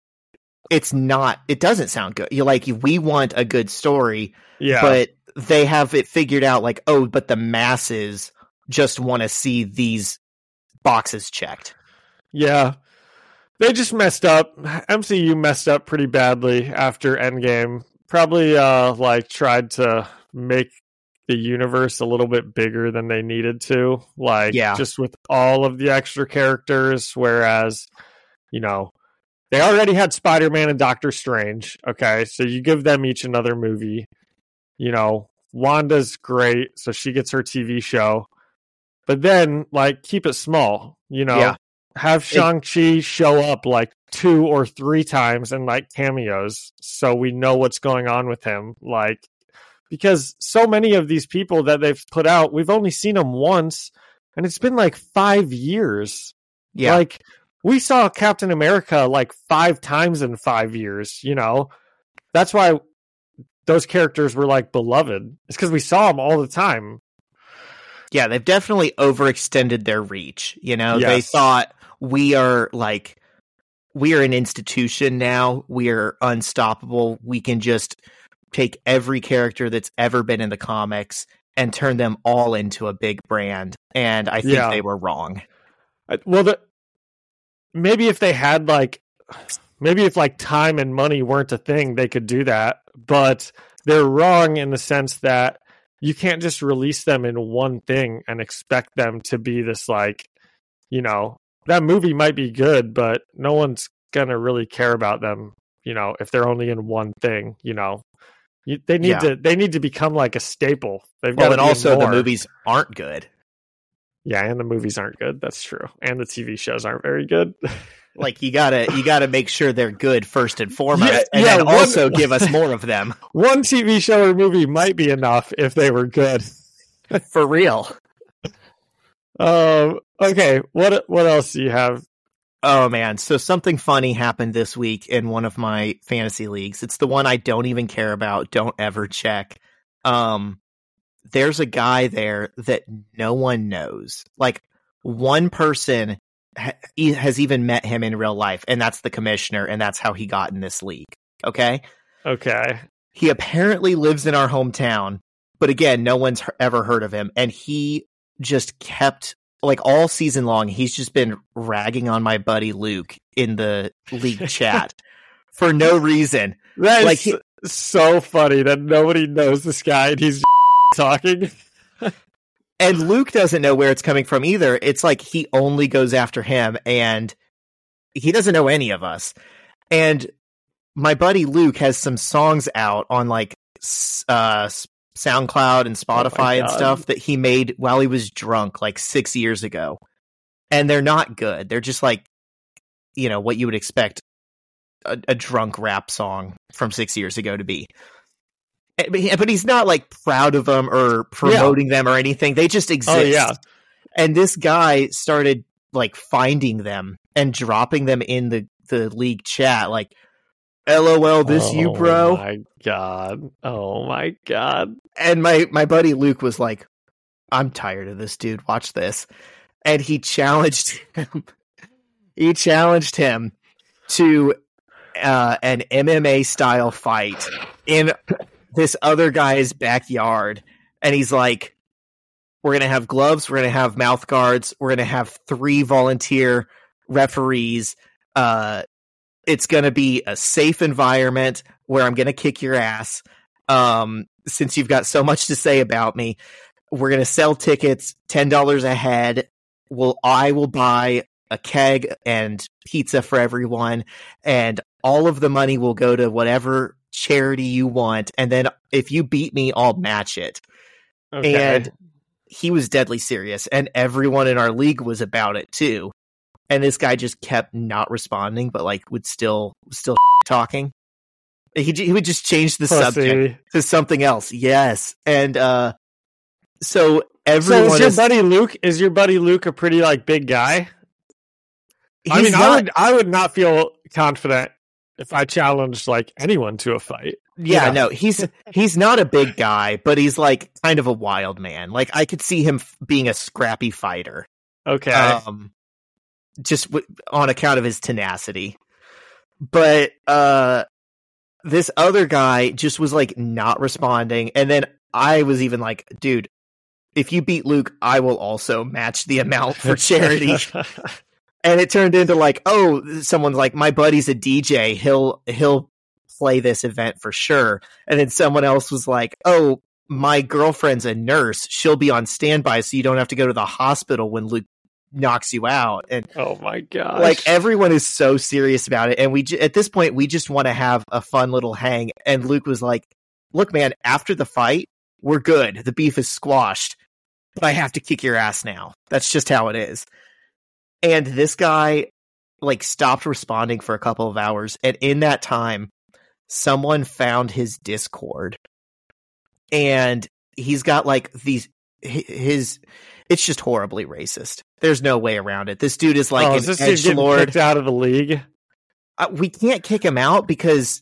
it's not it doesn't sound good. You like we want a good story, Yeah, but they have it figured out like oh but the masses just want to see these boxes checked Yeah. They just messed up. MCU messed up pretty badly after Endgame. Probably uh like tried to make the universe a little bit bigger than they needed to. Like Yeah. just with all of the extra characters whereas you know they already had Spider-Man and Doctor Strange. Okay? So you give them each another movie. You know, Wanda's great, so she gets her TV show. But then like keep it small, you know. Yeah. Have Shang-Chi show up like two or three times in like cameos so we know what's going on with him. Like because so many of these people that they've put out, we've only seen them once and it's been like 5 years. yeah Like we saw Captain America like 5 times in 5 years, you know. That's why those characters were like beloved. It's cuz we saw them all the time. yeah they've definitely overextended their reach you know they Yes. thought we are like we are an institution now we are unstoppable we can just take every character that's ever been in the comics and turn them all into a big brand and i think Yeah. they were wrong I- Well, the, maybe if they had like, maybe if like time and money weren't a thing, they could do that. But they're wrong in the sense that you can't just release them in one thing and expect them to be this like, you know, that movie might be good, but no one's gonna really care about them, you know, if they're only in one thing, you know. You, they need Yeah. to they need to become like a staple. They've well got and also the movies aren't good Yeah, and the movies aren't good. That's true. And the TV shows aren't very good. like you gotta you gotta make sure they're good first and foremost Yeah, and yeah, then one- also give us more of them One TV show or movie might be enough if they were good. for real Um. Okay. What What else do you have? oh man so something funny happened this week in one of my fantasy leagues it's the one i don't even care about don't ever check um there's a guy there that no one knows like one person ha- has even met him in real life and that's the commissioner and that's how he got in this league okay Okay. He apparently lives in our hometown, but again, no one's ever heard of him. And he just kept like all season long, he's just been ragging on my buddy Luke in the league chat for no reason. That Like, he- so funny that nobody knows this guy and he's talking. And Luke doesn't know where it's coming from either. It's like he only goes after him and he doesn't know any of us. And my buddy Luke has some songs out on like uh SoundCloud and Spotify and stuff that he made while he was drunk like 6 years ago. And they're not good. They're just like you know what you would expect a, a drunk rap song from 6 years ago to be. Eh, But he- but he's not like proud of them or promoting them or anything. They just exist. Oh yeah. And this guy started like finding them and dropping them in the the league chat like LOL this you Oh bro. my god. Oh my god. And my my buddy Luke was like I'm tired of this dude. Watch this. And he challenged him. he challenged him to uh, an MMA style fight in this other guy's backyard. And he's like, We're going to have gloves. We're going to have mouth guards. We're going to have three volunteer referees. Uh, it's going to be a safe environment where I'm going to kick your ass. Um, since you've got so much to say about me, we're going to sell tickets $10 a head. Well, I will buy a keg and pizza for everyone and all of the money will go to whatever charity you want and then if you beat me I'll match it. Okay. And he was deadly serious and everyone in our league was about it too. And this guy just kept not responding but like would still still talking. He he would just change the subject to something else. Yes. And uh so So everyone is your is, buddy Luke? Is your buddy Luke a pretty like big guy? I mean, I would I would not feel confident if I challenged like anyone to a fight. yeah, yeah. no, he's he's not a big guy, but he's like kind of a wild man. Like I could see him f- being a scrappy fighter. Okay. um, just w- on account of his tenacity. But uh, this other guy just was like not responding, and then I was even like, "Dude, if you beat Luke, I will also match the amount for charity." and it turned into like, "Oh, someone's like, my buddy's a DJ. He'll he'll play this event for sure." And then someone else was like, "Oh." My girlfriend's a nurse. She'll be on standby so you don't have to go to the hospital when Luke knocks you out. And oh my god. like everyone is so serious about it. And we j- at this point we just want to have a fun little hang. And luke was like look man after the fight we're good. The beef is squashed but i have to kick your ass now. That's just how it is. And this guy like stopped responding for a couple of hours. And in that time someone found his discord. And he's got like these his it's just horribly racist. There's no way around it. This dude is like oh, an is this dude lord kicked out of the league? uh, we can't kick him out because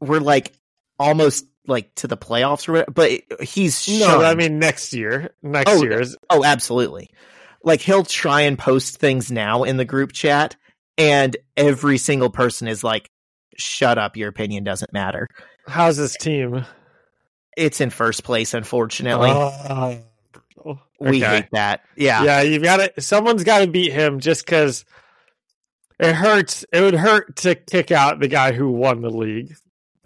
we're like almost like to the playoffs or whatever, but he's No, I mean next year. Next Oh, year is oh absolutely. Like he'll try and post things now in the group chat and every single person is like shut up your opinion doesn't matter. How's this team? it's in first place unfortunately. Oh, we okay. hate that yeah Yeah, you've got to. Someone's got to beat him just because it hurts. It would hurt to kick out the guy who won the league.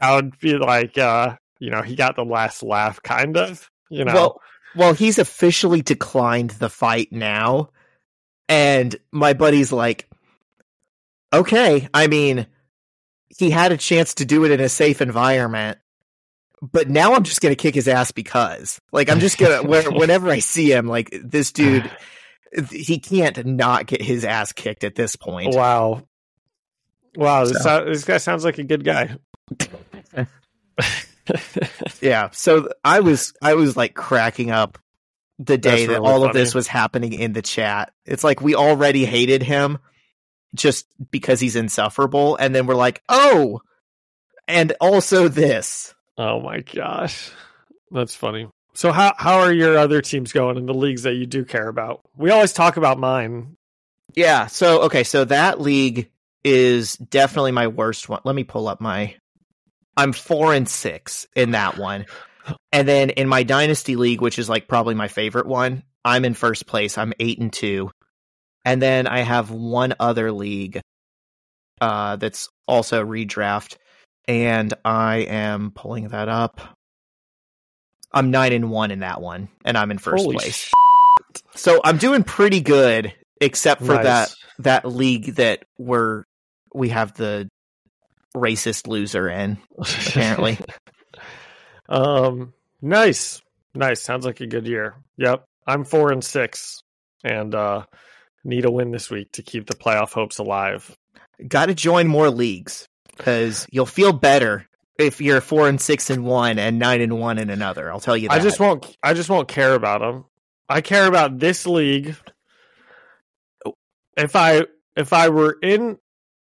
I would feel like, uh, you know, he got the last laugh, kind of. You know, Well, well, he's officially declined the fight now, and my buddy's like, "Okay, I mean, he had a chance to do it in a safe environment, but now I'm just gonna kick his ass because, like, I'm just gonna where, whenever I see him, like this dude, he can't not get his ass kicked at this point. wow, wow. This, So- sou- this guy sounds like a good guy. Yeah, so I was I was like cracking up the day That's that really all of this was happening in the chat. It's like we already hated him just because he's insufferable and then we're like, "Oh, and also this." Oh my gosh, that's funny. So how how are your other teams going in the leagues that you do care about? We always talk about mine. Yeah, so okay, so that league is definitely my worst one. Let me pull up my I'm 4 and 6 in that one. And then in my dynasty league, which is like probably my favorite one, I'm in first place. I'm eight and two. And then I have one other league uh, that's also redraft, and I am pulling that up. I'm nine and one in that one, and I'm in first Holy place. sh- So I'm doing pretty good, except for Nice. that that league that we're we have the racist loser in. Apparently. um, nice, nice. Sounds like a good year. Yep, I'm four and six, and uh, need a win this week to keep the playoff hopes alive. Got to join more leagues because you'll feel better if you're four and six and one and nine and one in another. I'll tell you that. I just won't. I just won't care about them. I care about this league. If I if I were in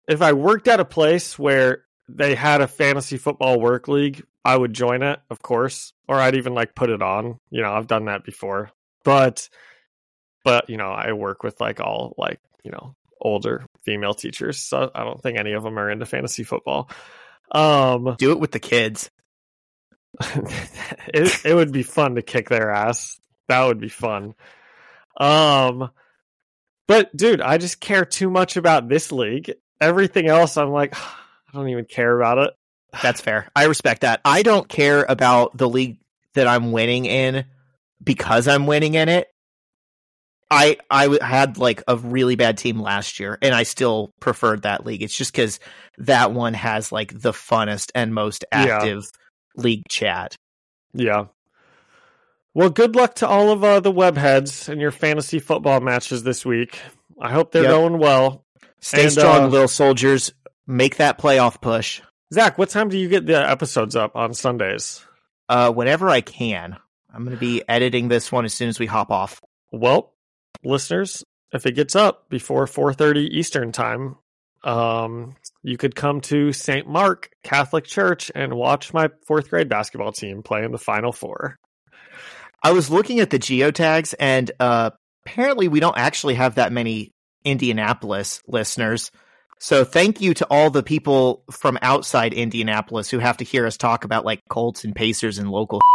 if I worked at a place where they had a fantasy football work league, I would join it, of course, or I'd even like put it on. You know, I've done that before. But but you know, I work with like all like, you know, older female teachers, so I don't think any of them are into fantasy football. Um do it with the kids. it it would be fun to kick their ass. That would be fun. Um but dude, I just care too much about this league. Everything else I'm like I don't even care about it. That's fair. I respect that. I don't care about the league that I'm winning in because I'm winning in it. I I had like a really bad team last year, and I still preferred that league. It's just because that one has like the funnest and most Yeah. active league chat. Yeah. Well, good luck to all of uh, the webheads in your fantasy football matches this week. I hope they're Yep. going well. Stay And, strong, uh, little soldiers. Make that playoff push. Zach, what time do you get the episodes up on Sundays? Uh, whenever I can. I'm going to be editing this one as soon as we hop off. Well, listeners, if it gets up before 4:30 Eastern time, um, you could come to St. Mark Catholic Church and watch my fourth grade basketball team play in the Final Four. I was looking at the geotags, and uh, apparently we don't actually have that many Indianapolis listeners. So thank you to all the people from outside Indianapolis who have to hear us talk about like Colts and Pacers and local.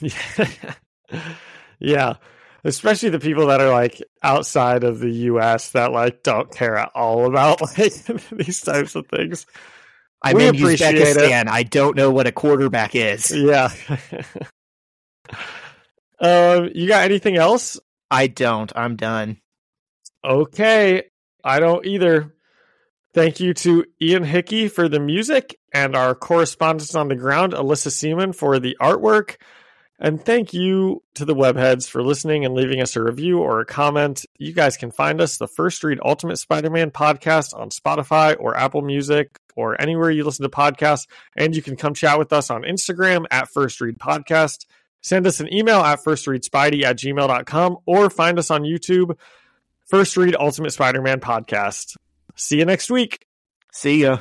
yeah, especially the people that are like outside of the U.S. that like don't care at all about like these types of things. I'm We in appreciate it. Uzbekistan. I don't know what a quarterback is. Yeah. um, you got anything else? I don't. I'm done. Okay, I don't either. Thank you to Ian Hickey for the music and our correspondent on the ground, Alyssa Seaman, for the artwork. And thank you to the webheads for listening and leaving us a review or a comment. You guys can find us, the First Read Ultimate Spider Man podcast, on Spotify or Apple Music or anywhere you listen to podcasts. And you can come chat with us on Instagram at First Read Podcast. Send us an email at firstreadspidey at gmail.com or find us on YouTube, First Read Ultimate Spider Man podcast. See you next week. See ya.